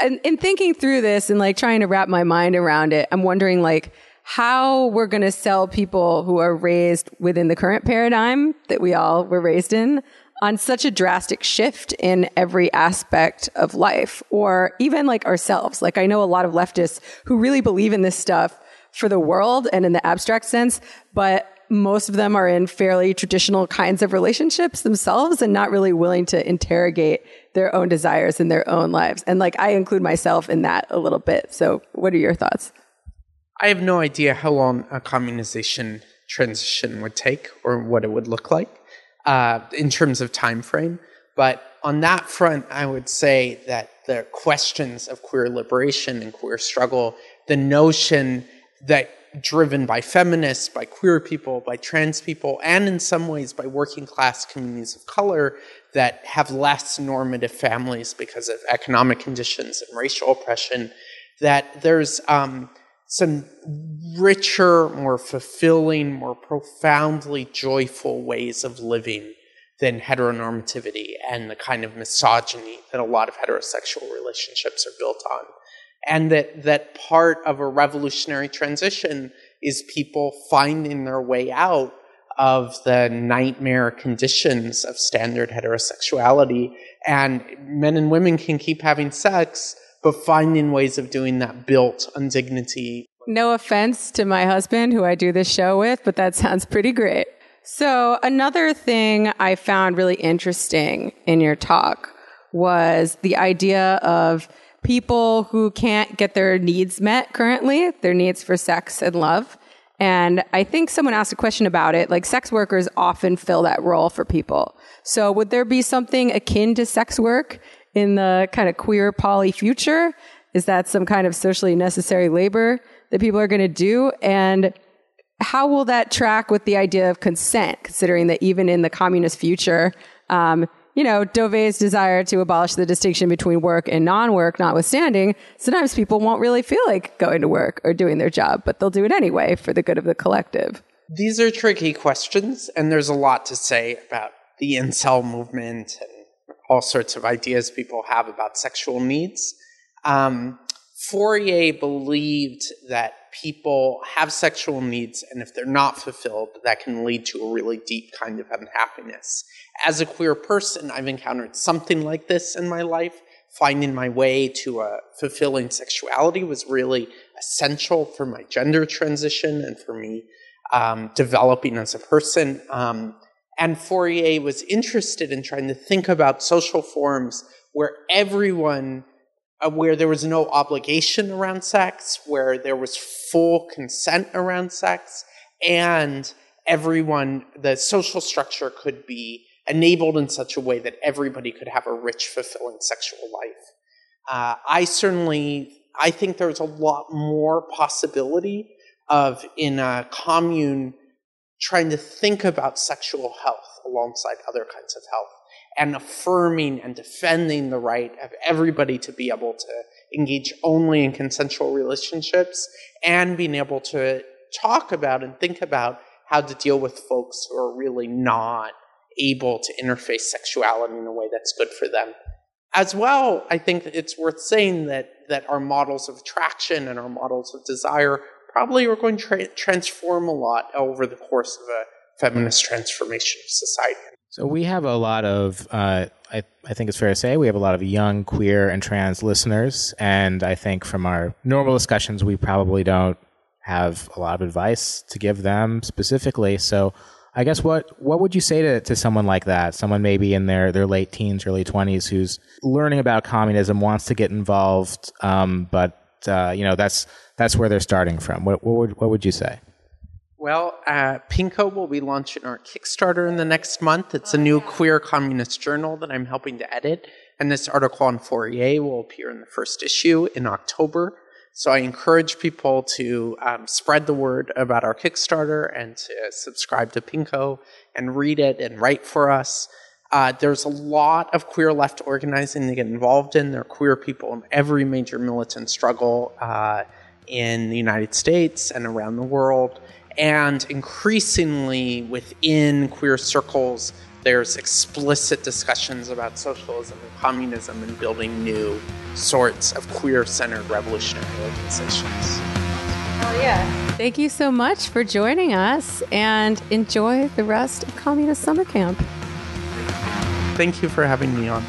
in, in thinking through this and like trying to wrap my mind around it, I'm wondering like how we're going to sell people who are raised within the current paradigm that we all were raised in on such a drastic shift in every aspect of life or even like ourselves. Like I know a lot of leftists who really believe in this stuff for the world and in the abstract sense, but most of them are in fairly traditional kinds of relationships themselves and not really willing to interrogate their own desires in their own lives. And like I include myself in that a little bit. So what are your thoughts? I have no idea how long a communization transition would take or what it would look like uh, in terms of time frame. But on that front, I would say that the questions of queer liberation and queer struggle, the notion that driven by feminists, by queer people, by trans people, and in some ways by working class communities of color that have less normative families because of economic conditions and racial oppression, that there's um, some richer, more fulfilling, more profoundly joyful ways of living than heteronormativity and the kind of misogyny that a lot of heterosexual relationships are built on. And that, that part of a revolutionary transition is people finding their way out of the nightmare conditions of standard heterosexuality. And men and women can keep having sex, but finding ways of doing that built on dignity. No offense to my husband, who I do this show with, but that sounds pretty great. So, another thing I found really interesting in your talk was the idea of people who can't get their needs met currently, their needs for sex and love. And I think someone asked a question about it. Like, sex workers often fill that role for people. So, would there be something akin to sex work in the kind of queer poly future? Is that some kind of socially necessary labor that people are going to do? And how will that track with the idea of consent, considering that even in the communist future, um, you know, Dauvé's desire to abolish the distinction between work and non-work notwithstanding, sometimes people won't really feel like going to work or doing their job, but they'll do it anyway for the good of the collective. These are tricky questions, and there's a lot to say about the incel movement and all sorts of ideas people have about sexual needs. Um, Fourier believed that people have sexual needs, and if they're not fulfilled, that can lead to a really deep kind of unhappiness. As a queer person, I've encountered something like this in my life. Finding my way to a fulfilling sexuality was really essential for my gender transition and for me um, developing as a person. Um, and Fourier was interested in trying to think about social forms where everyone where there was no obligation around sex, where there was full consent around sex, and everyone, the social structure could be enabled in such a way that everybody could have a rich, fulfilling sexual life. Uh, I certainly, I think there's a lot more possibility of in a commune trying to think about sexual health alongside other kinds of health and affirming and defending the right of everybody to be able to engage only in consensual relationships and being able to talk about and think about how to deal with folks who are really not able to interface sexuality in a way that's good for them. As well, I think it's worth saying that, that our models of attraction and our models of desire probably are going to tra- transform a lot over the course of a feminist transformation of society. So we have a lot of, uh, I, I think it's fair to say, we have a lot of young queer and trans listeners, and I think from our normal discussions, we probably don't have a lot of advice to give them specifically. So I guess what what would you say to, to someone like that? Someone maybe in their, their late teens, early twenties, who's learning about communism, wants to get involved, um, but uh, you know that's that's where they're starting from. What, what would what would you say? Well, uh, Pinko will be launching our Kickstarter in the next month. It's a new queer communist journal that I'm helping to edit. And this article on Fourier will appear in the first issue in October. So I encourage people to um, spread the word about our Kickstarter and to subscribe to Pinko and read it and write for us. Uh, there's a lot of queer left organizing to get involved in. There are queer people in every major militant struggle uh, in the United States and around the world. And increasingly within queer circles, there's explicit discussions about socialism and communism and building new sorts of queer centered revolutionary organizations. Oh, yeah. Thank you so much for joining us and enjoy the rest of Communist Summer Camp. Thank you for having me on.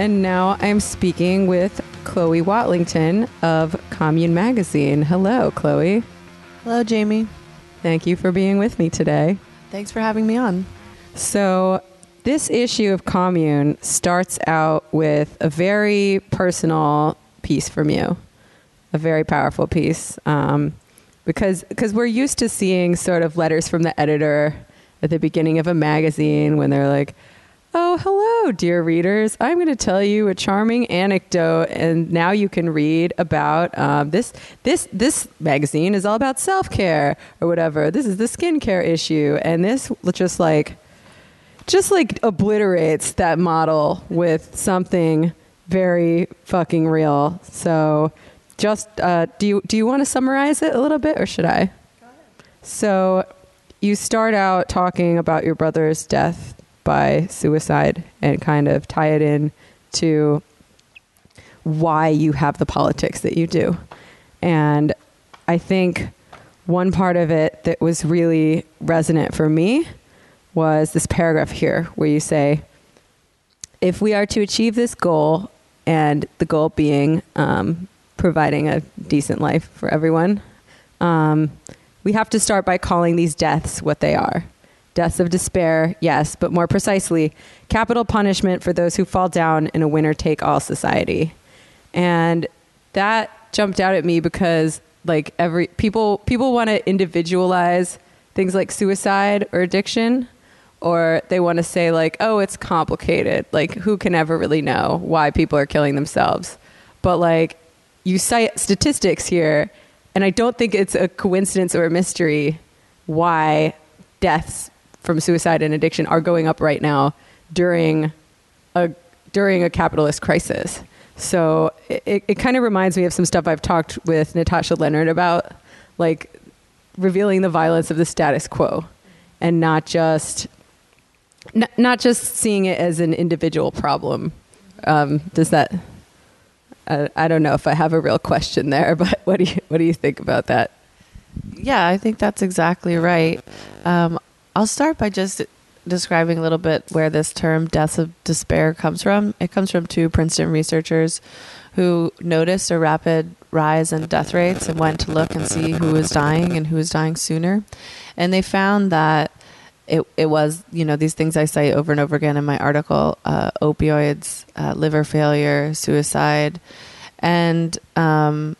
And now I'm speaking with Chloe Watlington of Commune Magazine. Hello, Chloe. Hello, Jamie. Thank you for being with me today. Thanks for having me on. So, this issue of Commune starts out with a very personal piece from you, a very powerful piece, um, because because we're used to seeing sort of letters from the editor at the beginning of a magazine when they're like, "Oh, hello, dear readers. I'm going to tell you a charming anecdote, and now you can read about um, this. This this magazine is all about self care or whatever. This is the skincare issue, and this just like." just like obliterates that model with something very fucking real. So, just uh, do you do you want to summarize it a little bit, or should I? So, you start out talking about your brother's death by suicide and kind of tie it in to why you have the politics that you do. And I think one part of it that was really resonant for me was this paragraph here where you say, if we are to achieve this goal, and the goal being um, providing a decent life for everyone, um, we have to start by calling these deaths what they are. Deaths of despair, yes, but more precisely, capital punishment for those who fall down in a winner take all society. And that jumped out at me because like every people people want to individualize things like suicide or addiction or they want to say like oh it's complicated like who can ever really know why people are killing themselves but like you cite statistics here and i don't think it's a coincidence or a mystery why deaths from suicide and addiction are going up right now during a during a capitalist crisis so it, it kind of reminds me of some stuff i've talked with natasha lennard about like revealing the violence of the status quo and not just n- not just seeing it as an individual problem. Um, does that? I, I don't know if I have a real question there, but what do you what do you think about that? Yeah, I think that's exactly right. Um, I'll start by just describing a little bit where this term deaths of despair comes from. It comes from two Princeton researchers who noticed a rapid rise in death rates and went to look and see who was dying and who was dying sooner. And they found that it, it was, you know, these things I say over and over again in my article uh, opioids, uh, liver failure, suicide. And um,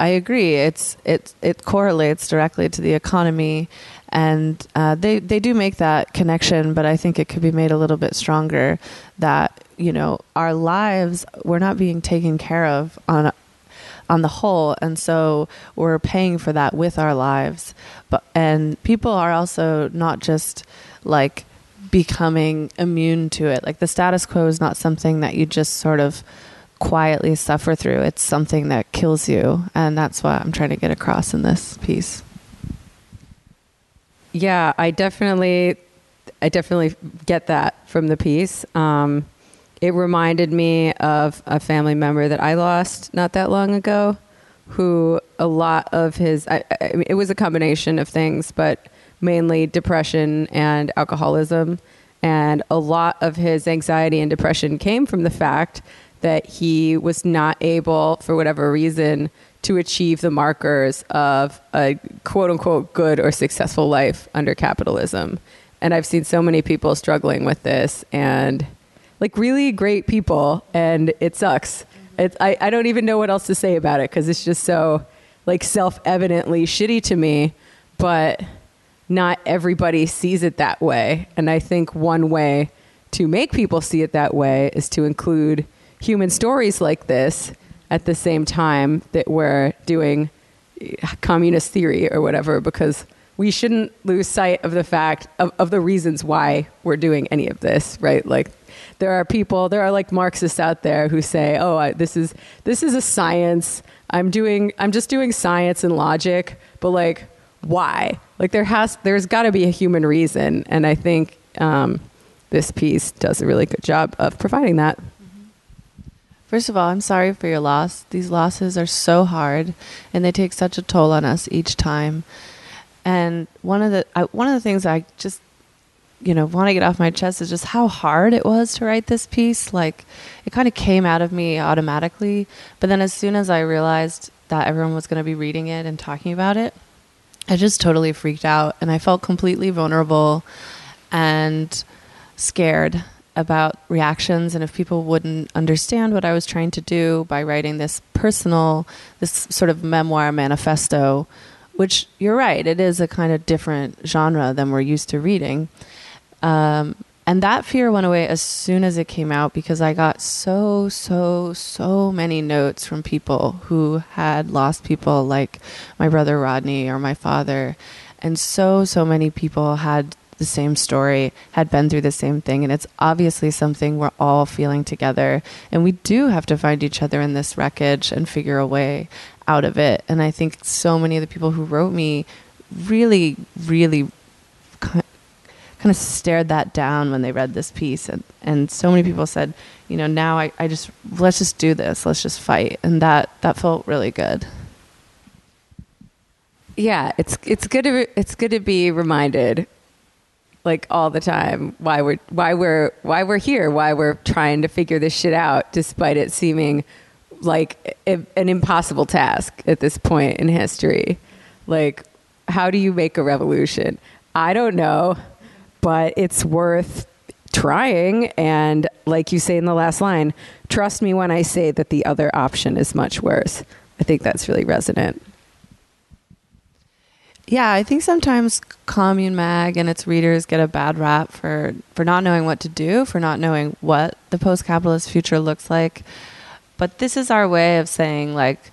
I agree. It's it it correlates directly to the economy, and uh, they they do make that connection. But I think it could be made a little bit stronger. That you know our lives we're not being taken care of on on the whole, and so we're paying for that with our lives. But and people are also not just like becoming immune to it. Like the status quo is not something that you just sort of quietly suffer through. It's something that kills you. And that's what I'm trying to get across in this piece. Yeah, I definitely, I definitely get that from the piece. Um, it reminded me of a family member that I lost not that long ago, who a lot of his, I, I mean, it was a combination of things, but mainly depression and alcoholism. And a lot of his anxiety and depression came from the fact that he was not able, for whatever reason, to achieve the markers of a quote unquote good or successful life under capitalism. And I've seen so many people struggling with this and like really great people, and it sucks. Mm-hmm. It's, I, I don't even know what else to say about it because it's just so like self-evidently shitty to me, but not everybody sees it that way. And I think one way to make people see it that way is to include human stories like this at the same time that we're doing communist theory or whatever because we shouldn't lose sight of the fact of, of the reasons why we're doing any of this right? Like there are people there are like marxists out there who say oh I, this is this is a science. I'm doing i'm just doing science and logic but like why? Like there has there's got to be a human reason and i think um, this piece does a really good job of providing that First of all, I'm sorry for your loss. These losses are so hard, and they take such a toll on us each time. And one of the I, one of the things I just you know want to get off my chest is just how hard it was to write this piece. Like it kind of came out of me automatically, but then as soon as I realized that everyone was going to be reading it and talking about it, I just totally freaked out, and I felt completely vulnerable and scared about reactions and if people wouldn't understand what I was trying to do by writing this personal, this sort of memoir manifesto, which you're right, it is a kind of different genre than we're used to reading. Um, and that fear went away as soon as it came out because I got so, so, so many notes from people who had lost people like my brother Rodney or my father. And so, so many people had the same story, had been through the same thing. And it's obviously something we're all feeling together. And we do have to find each other in this wreckage and figure a way out of it. And I think so many of the people who wrote me really, really kind of stared that down when they read this piece. And, and so many people said, you know, now I, I just, let's just do this. Let's just fight. And that, that felt really good. Yeah, it's it's good to it's good to be reminded like all the time. Why we're why we're why we're here why we're trying to figure this shit out despite it seeming like a, an impossible task at this point in history. Like how do you make a revolution? I don't know but it's worth trying. And like you say in the last line trust me when i say that the other option is much worse. I think that's really resonant yeah, I think sometimes Commune Mag and its readers get a bad rap for, for not knowing what to do, for not knowing what the post capitalist future looks like. But this is our way of saying, like,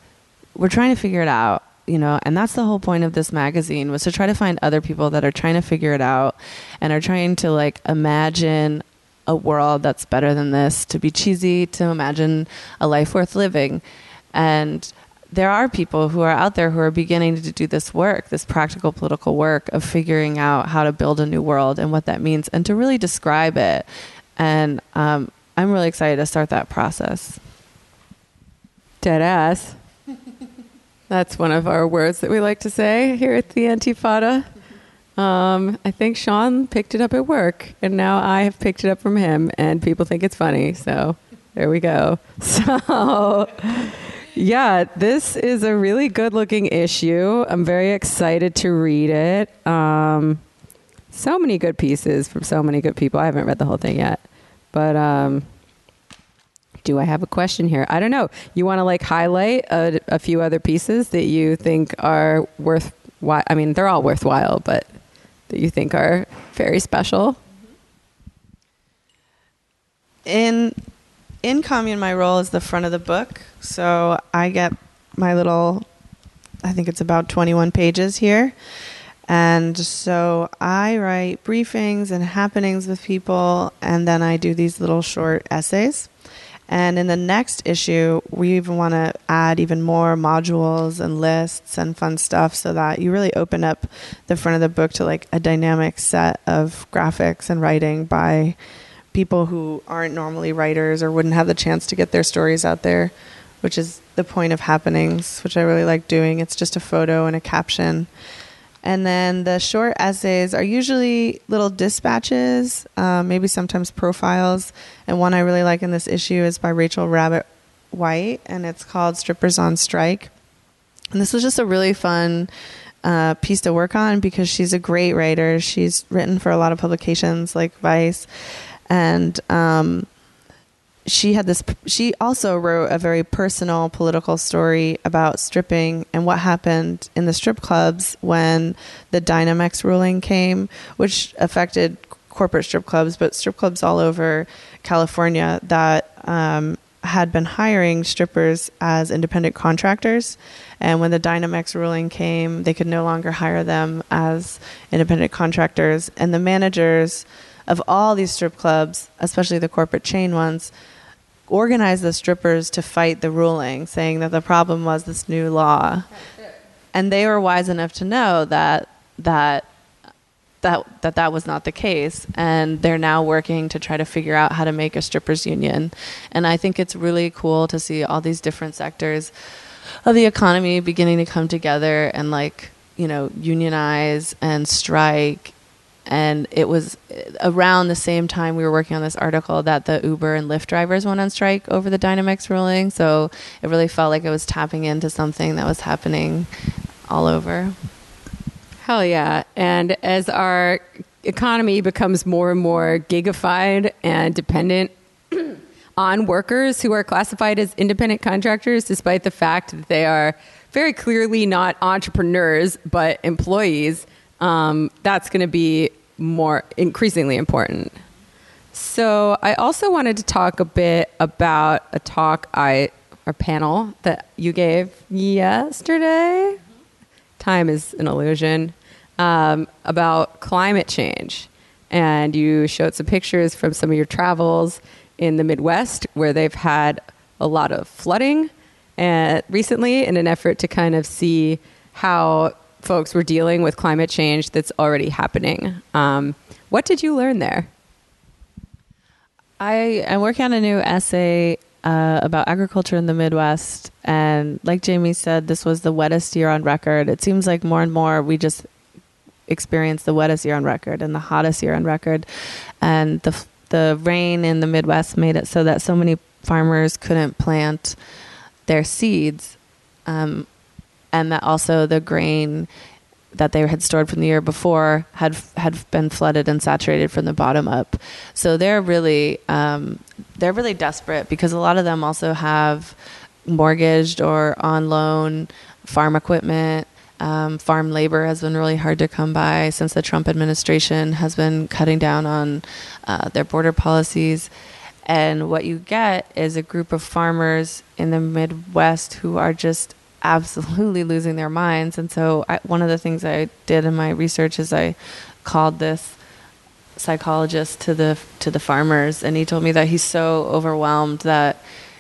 we're trying to figure it out, you know, and that's the whole point of this magazine was to try to find other people that are trying to figure it out and are trying to, like, imagine a world that's better than this, to be cheesy, to imagine a life worth living. And there are people who are out there who are beginning to do this work, this practical political work of figuring out how to build a new world and what that means and to really describe it. And um, I'm really excited to start that process. Dead ass. That's one of our words that we like to say here at the Antifada. Um, I think Sean picked it up at work, and now I have picked it up from him, and people think it's funny. So there we go. So. Yeah, this is a really good looking issue. I'm very excited to read it. Um, so many good pieces from so many good people. I haven't read the whole thing yet. But um, do I have a question here? I don't know. You want to like highlight a, a, few other pieces that you think are worth I mean, they're all worthwhile, but that you think are very special? In in commune, my role is the front of the book. So I get my little, I think it's about 21 pages here. And so I write briefings and happenings with people, and then I do these little short essays. And in the next issue, we even want to add even more modules and lists and fun stuff so that you really open up the front of the book to like a dynamic set of graphics and writing by people who aren't normally writers or wouldn't have the chance to get their stories out there, which is the point of happenings, which I really like doing. It's just a photo and a caption. And then the short essays are usually little dispatches, um, maybe sometimes profiles. And one I really like in this issue is by Rachel Rabbit White, and it's called Strippers on Strike. And this was just a really fun uh, piece to work on because she's a great writer. She's written for a lot of publications like Vice and um, she had this she also wrote a very personal political story about stripping and what happened in the strip clubs when the Dynamex ruling came which affected corporate strip clubs but strip clubs all over California that um, had been hiring strippers as independent contractors. And when the Dynamex ruling came they could no longer hire them as independent contractors. And the managers of all these strip clubs especially the corporate chain ones organized the strippers to fight the ruling, saying that the problem was this new law. And they were wise enough to know that that that that that was not the case and they're now working to try to figure out how to make a strippers union. And I think it's really cool to see all these different sectors of the economy beginning to come together and like, you know, unionize and strike and it was around the same time we were working on this article that the Uber and Lyft drivers went on strike over the Dynamex ruling. So it really felt like it was tapping into something that was happening all over. Hell yeah. And as our economy becomes more and more gigified and dependent on workers who are classified as independent contractors, despite the fact that they are very clearly not entrepreneurs but employees, um, that's going to be more increasingly important. So I also wanted to talk a bit about a talk I or panel that you gave yesterday. Time is an illusion um, about climate change, and you showed some pictures from some of your travels in the Midwest where they've had a lot of flooding and uh, recently in an effort to kind of see how folks were dealing with climate change that's already happening. Um, what did you learn there? I am working on a new essay uh, about agriculture in the Midwest. And like Jamie said, this was the wettest year on record. It seems like more and more we just experience the wettest year on record and the hottest year on record. And the, the rain in the Midwest made it so that so many farmers couldn't plant their seeds. Um, and that also the grain that they had stored from the year before had had been flooded and saturated from the bottom up. So they're really um, they're really desperate because a lot of them also have mortgaged or on loan farm equipment. Um, farm labor has been really hard to come by since the Trump administration has been cutting down on uh, their border policies. And what you get is a group of farmers in the Midwest who are just absolutely losing their minds. And so, I, one of the things I did in my research is I called this psychologist to the to the farmers, and he told me that he's so overwhelmed that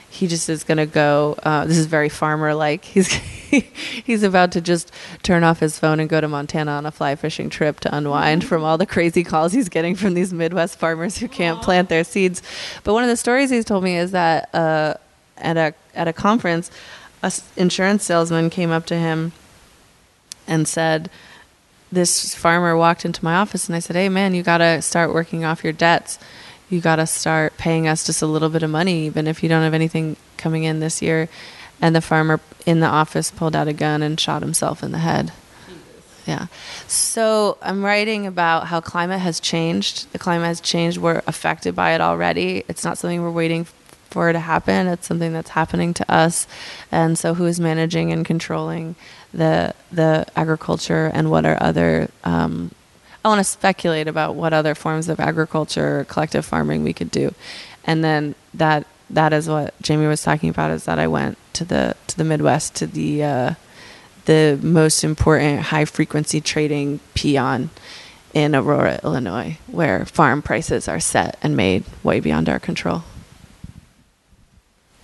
he just is going to go. Uh, this is very farmer like. He's he's about to just turn off his phone and go to Montana on a fly fishing trip to unwind from all the crazy calls he's getting from these Midwest farmers who can't plant their seeds. But one of the stories he's told me is that uh, at a at a conference, a insurance salesman came up to him and said, This farmer walked into my office and I said, Hey, man, you got to start working off your debts. You got to start paying us just a little bit of money, even if you don't have anything coming in this year. And the farmer in the office pulled out a gun and shot himself in the head. Yeah. So I'm writing about how climate has changed. The climate has changed. We're affected by it already. It's not something we're waiting for it to happen. It's something that's happening to us, and so who is managing and controlling the the agriculture and what are other um, I want to speculate about what other forms of agriculture, collective farming we could do, and then that that is what Jamie was talking about. Is that I went to the to the Midwest to the uh, the most important high frequency trading peon in Aurora, Illinois, where farm prices are set and made way beyond our control.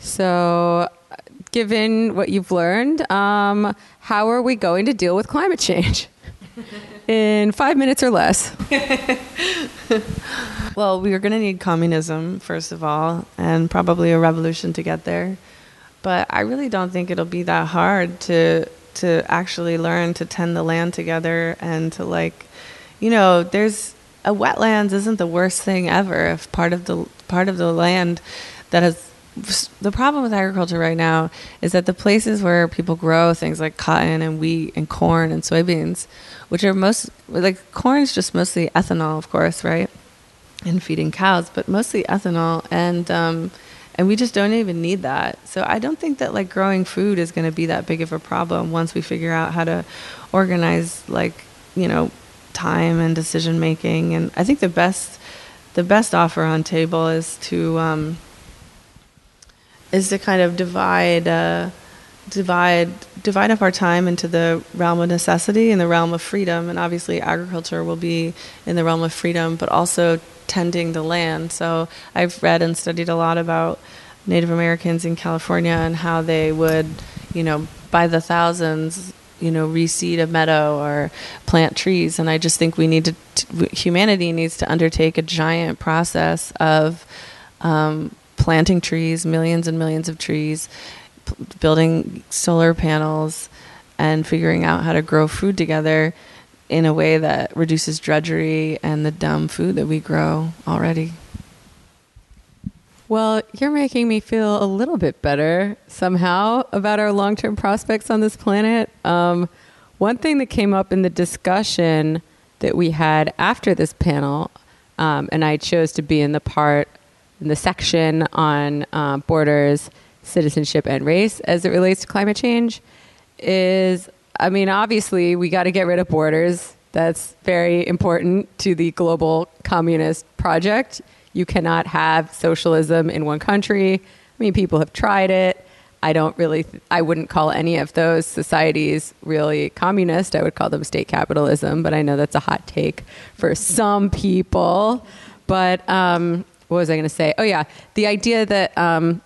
So, given what you've learned, um, how are we going to deal with climate change? in five minutes or less. well, we are going to need communism, first of all, and probably a revolution to get there. But I really don't think it'll be that hard to to actually learn to tend the land together and to like, you know, there's a wetlands isn't the worst thing ever. If part of the part of the land that has the problem with agriculture right now is that the places where people grow things like cotton and wheat and corn and soybeans, which are most like corn is just mostly ethanol, of course, right, and feeding cows, but mostly ethanol and um, and we just don't even need that. So I don't think that like growing food is going to be that big of a problem once we figure out how to organize like you know time and decision making. And I think the best the best offer on table is to um, is to kind of divide. Uh, divide divide up our time into the realm of necessity and the realm of freedom and obviously agriculture will be in the realm of freedom but also tending the land so i've read and studied a lot about native americans in california and how they would you know by the thousands you know reseed a meadow or plant trees and i just think we need to t- humanity needs to undertake a giant process of um, planting trees millions and millions of trees building solar panels and figuring out how to grow food together in a way that reduces drudgery and the dumb food that we grow already. Well, you're making me feel a little bit better somehow about our long term prospects on this planet. Um, one thing that came up in the discussion that we had after this panel, um, and I chose to be in the part, in the section on uh, borders citizenship and race as it relates to climate change is I mean, obviously, we got to get rid of borders. That's very important to the global communist project. You cannot have socialism in one country. I mean, people have tried it. I don't really, th- I wouldn't call any of those societies really communist. I would call them state capitalism, but I know that's a hot take for some people. But um, what was I going to say? Oh, yeah. The idea that um,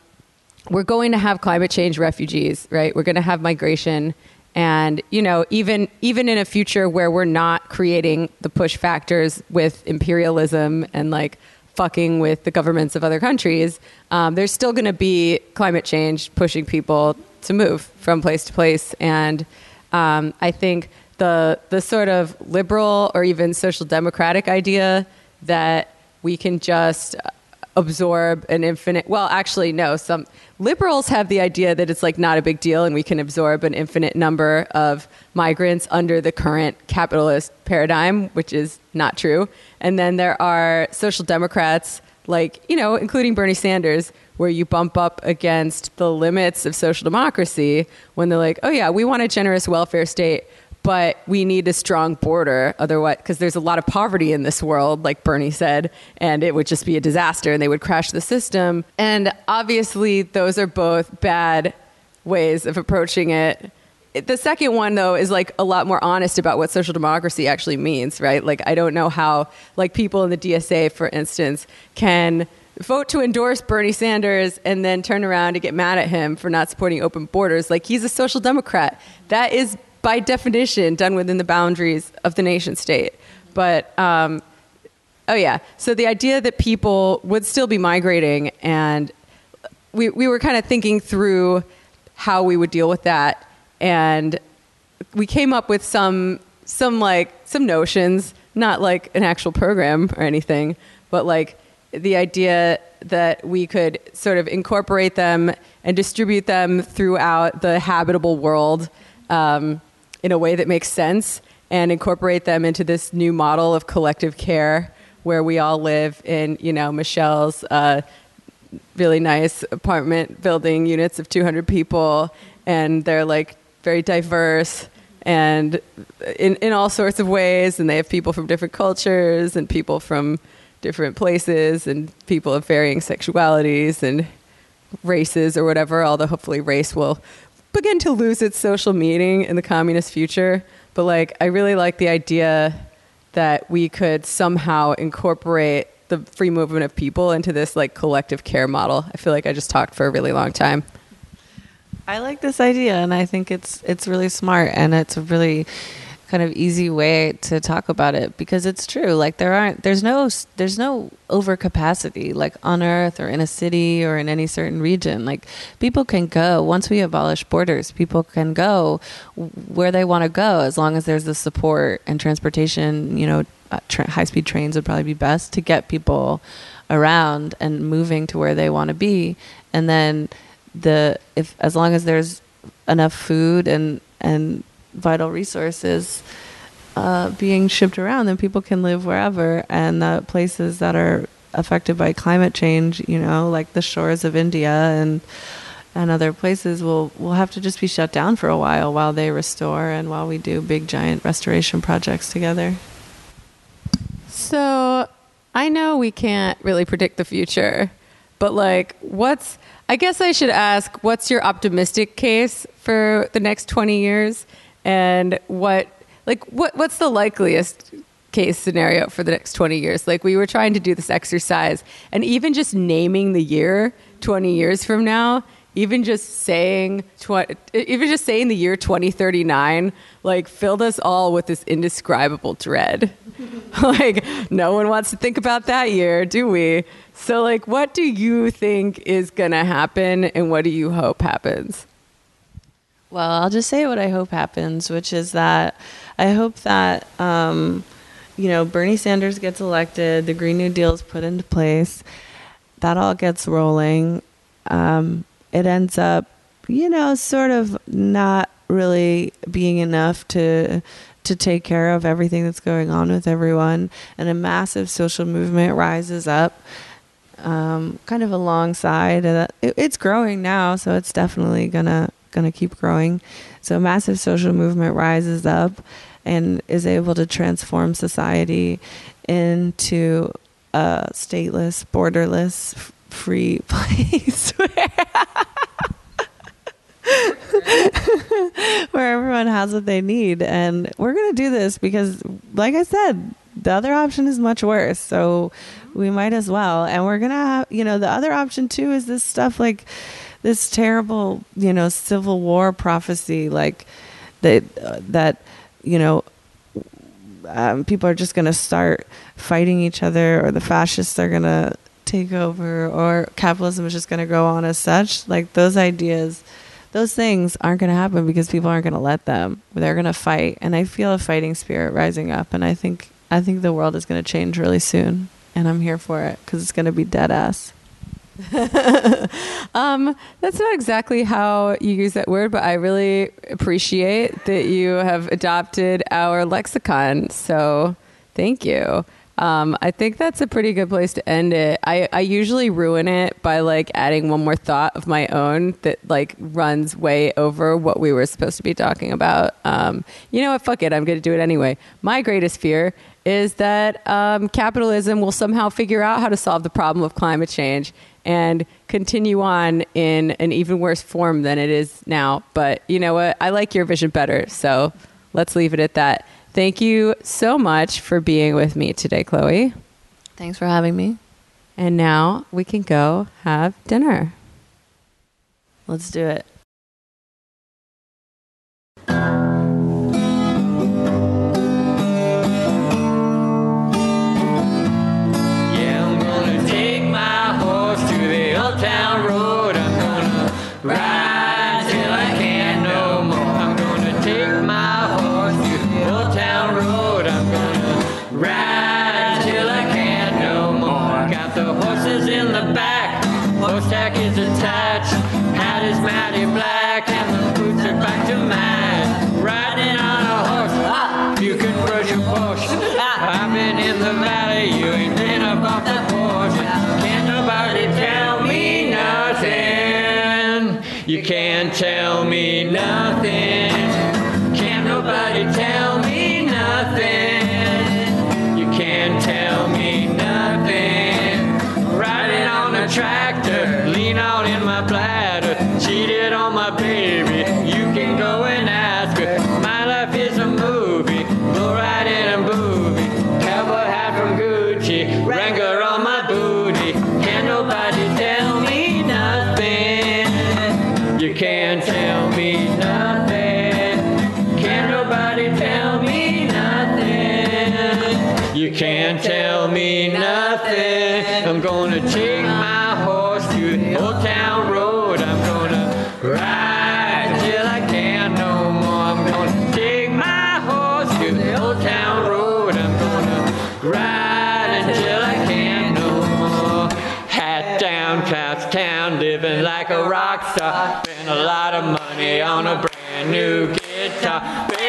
we're going to have climate change refugees, right? We're going to have migration and you know even even in a future where we're not creating the push factors with imperialism and like fucking with the governments of other countries um, there's still going to be climate change pushing people to move from place to place and um, i think the the sort of liberal or even social democratic idea that we can just absorb an infinite well actually no some liberals have the idea that it's like not a big deal and we can absorb an infinite number of migrants under the current capitalist paradigm which is not true. And then there are social democrats like you know including bernie sanders where you bump up against the limits of social democracy when they're like oh yeah we want a generous welfare state but we need a strong border otherwise because there's a lot of poverty in this world like bernie said and it would just be a disaster and they would crash the system and obviously those are both bad ways of approaching it the second one though is like a lot more honest about what social democracy actually means right like i don't know how like people in the dsa for instance can vote to endorse Bernie Sanders and then turn around and get mad at him for not supporting open borders. Like he's a social democrat. That is by definition done within the boundaries of the nation state. But um, oh yeah, so the idea that people would still be migrating, and we we were kind of thinking through how we would deal with that, and we came up with some some like some notions, not like an actual program or anything, but like the idea that we could sort of incorporate them and distribute them throughout the habitable world. Um, in a way that makes sense and incorporate them into this new model of collective care where we all live in, you know, Michelle's uh, really nice apartment building units of 200 people, and they're like very diverse and in, in all sorts of ways, and they have people from different cultures and people from different places and people of varying sexualities and races or whatever, although hopefully race will begin to lose its social meaning in the communist future. But like, I really like the idea that we could somehow incorporate the free movement of people into this like collective care model. I feel like I just talked for a really long time. I like this idea, and I think it's it's really smart, and it's really kind of easy way to talk about it because it's true. Like there aren't there's no there's no overcapacity like on earth or in a city or in any certain region. Like people can go. Once we abolish borders people can go where they want to go as long as there's the support and transportation you know uh, tra- high speed trains would probably be best to get people around and moving to where they want to be. And then the if as long as there's enough food and and vital resources uh, being shipped around, then people can live wherever. And the places that are affected by climate change, you know, like the shores of India and and other places will will have to just be shut down for a while while they restore and while we do big giant restoration projects together. So I know we can't really predict the future, but like, what's, I guess I should ask, what's your optimistic case for the next 20 years? And what, like, what, what's the likeliest case scenario for the next 20 years? Like, we were trying to do this exercise, and even just naming the year 20 years from now even just saying tw- even just saying the year 2039 like filled us all with this indescribable dread. Like no one wants to think about that year do we? So like what do you think is going to happen and what do you hope happens well i'll just say what i hope happens which is that i hope that um, you know bernie sanders gets elected the green new deal is put into place that all gets rolling um, it ends up, you know, sort of not really being enough to to take care of everything that's going on with everyone, and a massive social movement rises up, um, kind of alongside. It, it's growing now, so it's definitely gonna gonna keep growing. So a massive social movement rises up and is able to transform society into a stateless, borderless, free place where, where everyone has what they need. And we're going to do this because, like I said, the other option is much worse. So we might as well. And we're going to have, you know, the other option too is this stuff like this terrible, you know, civil war prophecy, like that, uh, that, you know, um, people are just going to start fighting each other or the fascists are going to take over or capitalism is just going to go on as such. Like those ideas those things aren't going to happen because people aren't going to let them. They're going to fight and i feel a fighting spirit rising up and i think i think the world is going to change really soon and i'm here for it because it's going to be dead ass um, that's not exactly how you use that word, but I really appreciate that you have adopted our lexicon. So thank you. Um, I think that's a pretty good place to end it. I, I usually ruin it by like adding one more thought of my own that like runs way over what we were supposed to be talking about. Um, you know what? Fuck it. I'm going to do it anyway. My greatest fear is that um, capitalism will somehow figure out how to solve the problem of climate change and continue on in an even worse form than it is now. But you know what? I like your vision better. So let's leave it at that. Thank you so much for being with me today, Chloe. Thanks for having me. And now we can go have dinner. Let's do it. Off the porch. Can't nobody tell me nothing. You can't tell me nothing.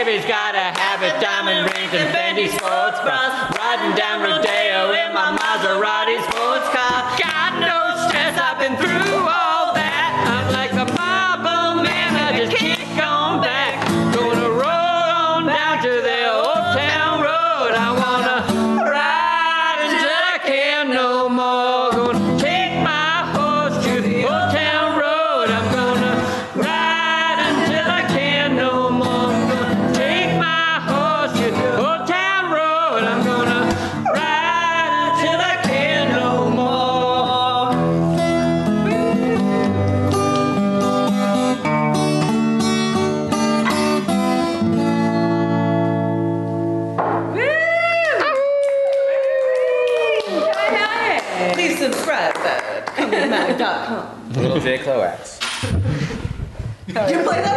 Mary's got a habit, diamond rings and Fendi sports bras. Riding down Rodeo in my Maserati sports car. God knows stress I've been through. you play that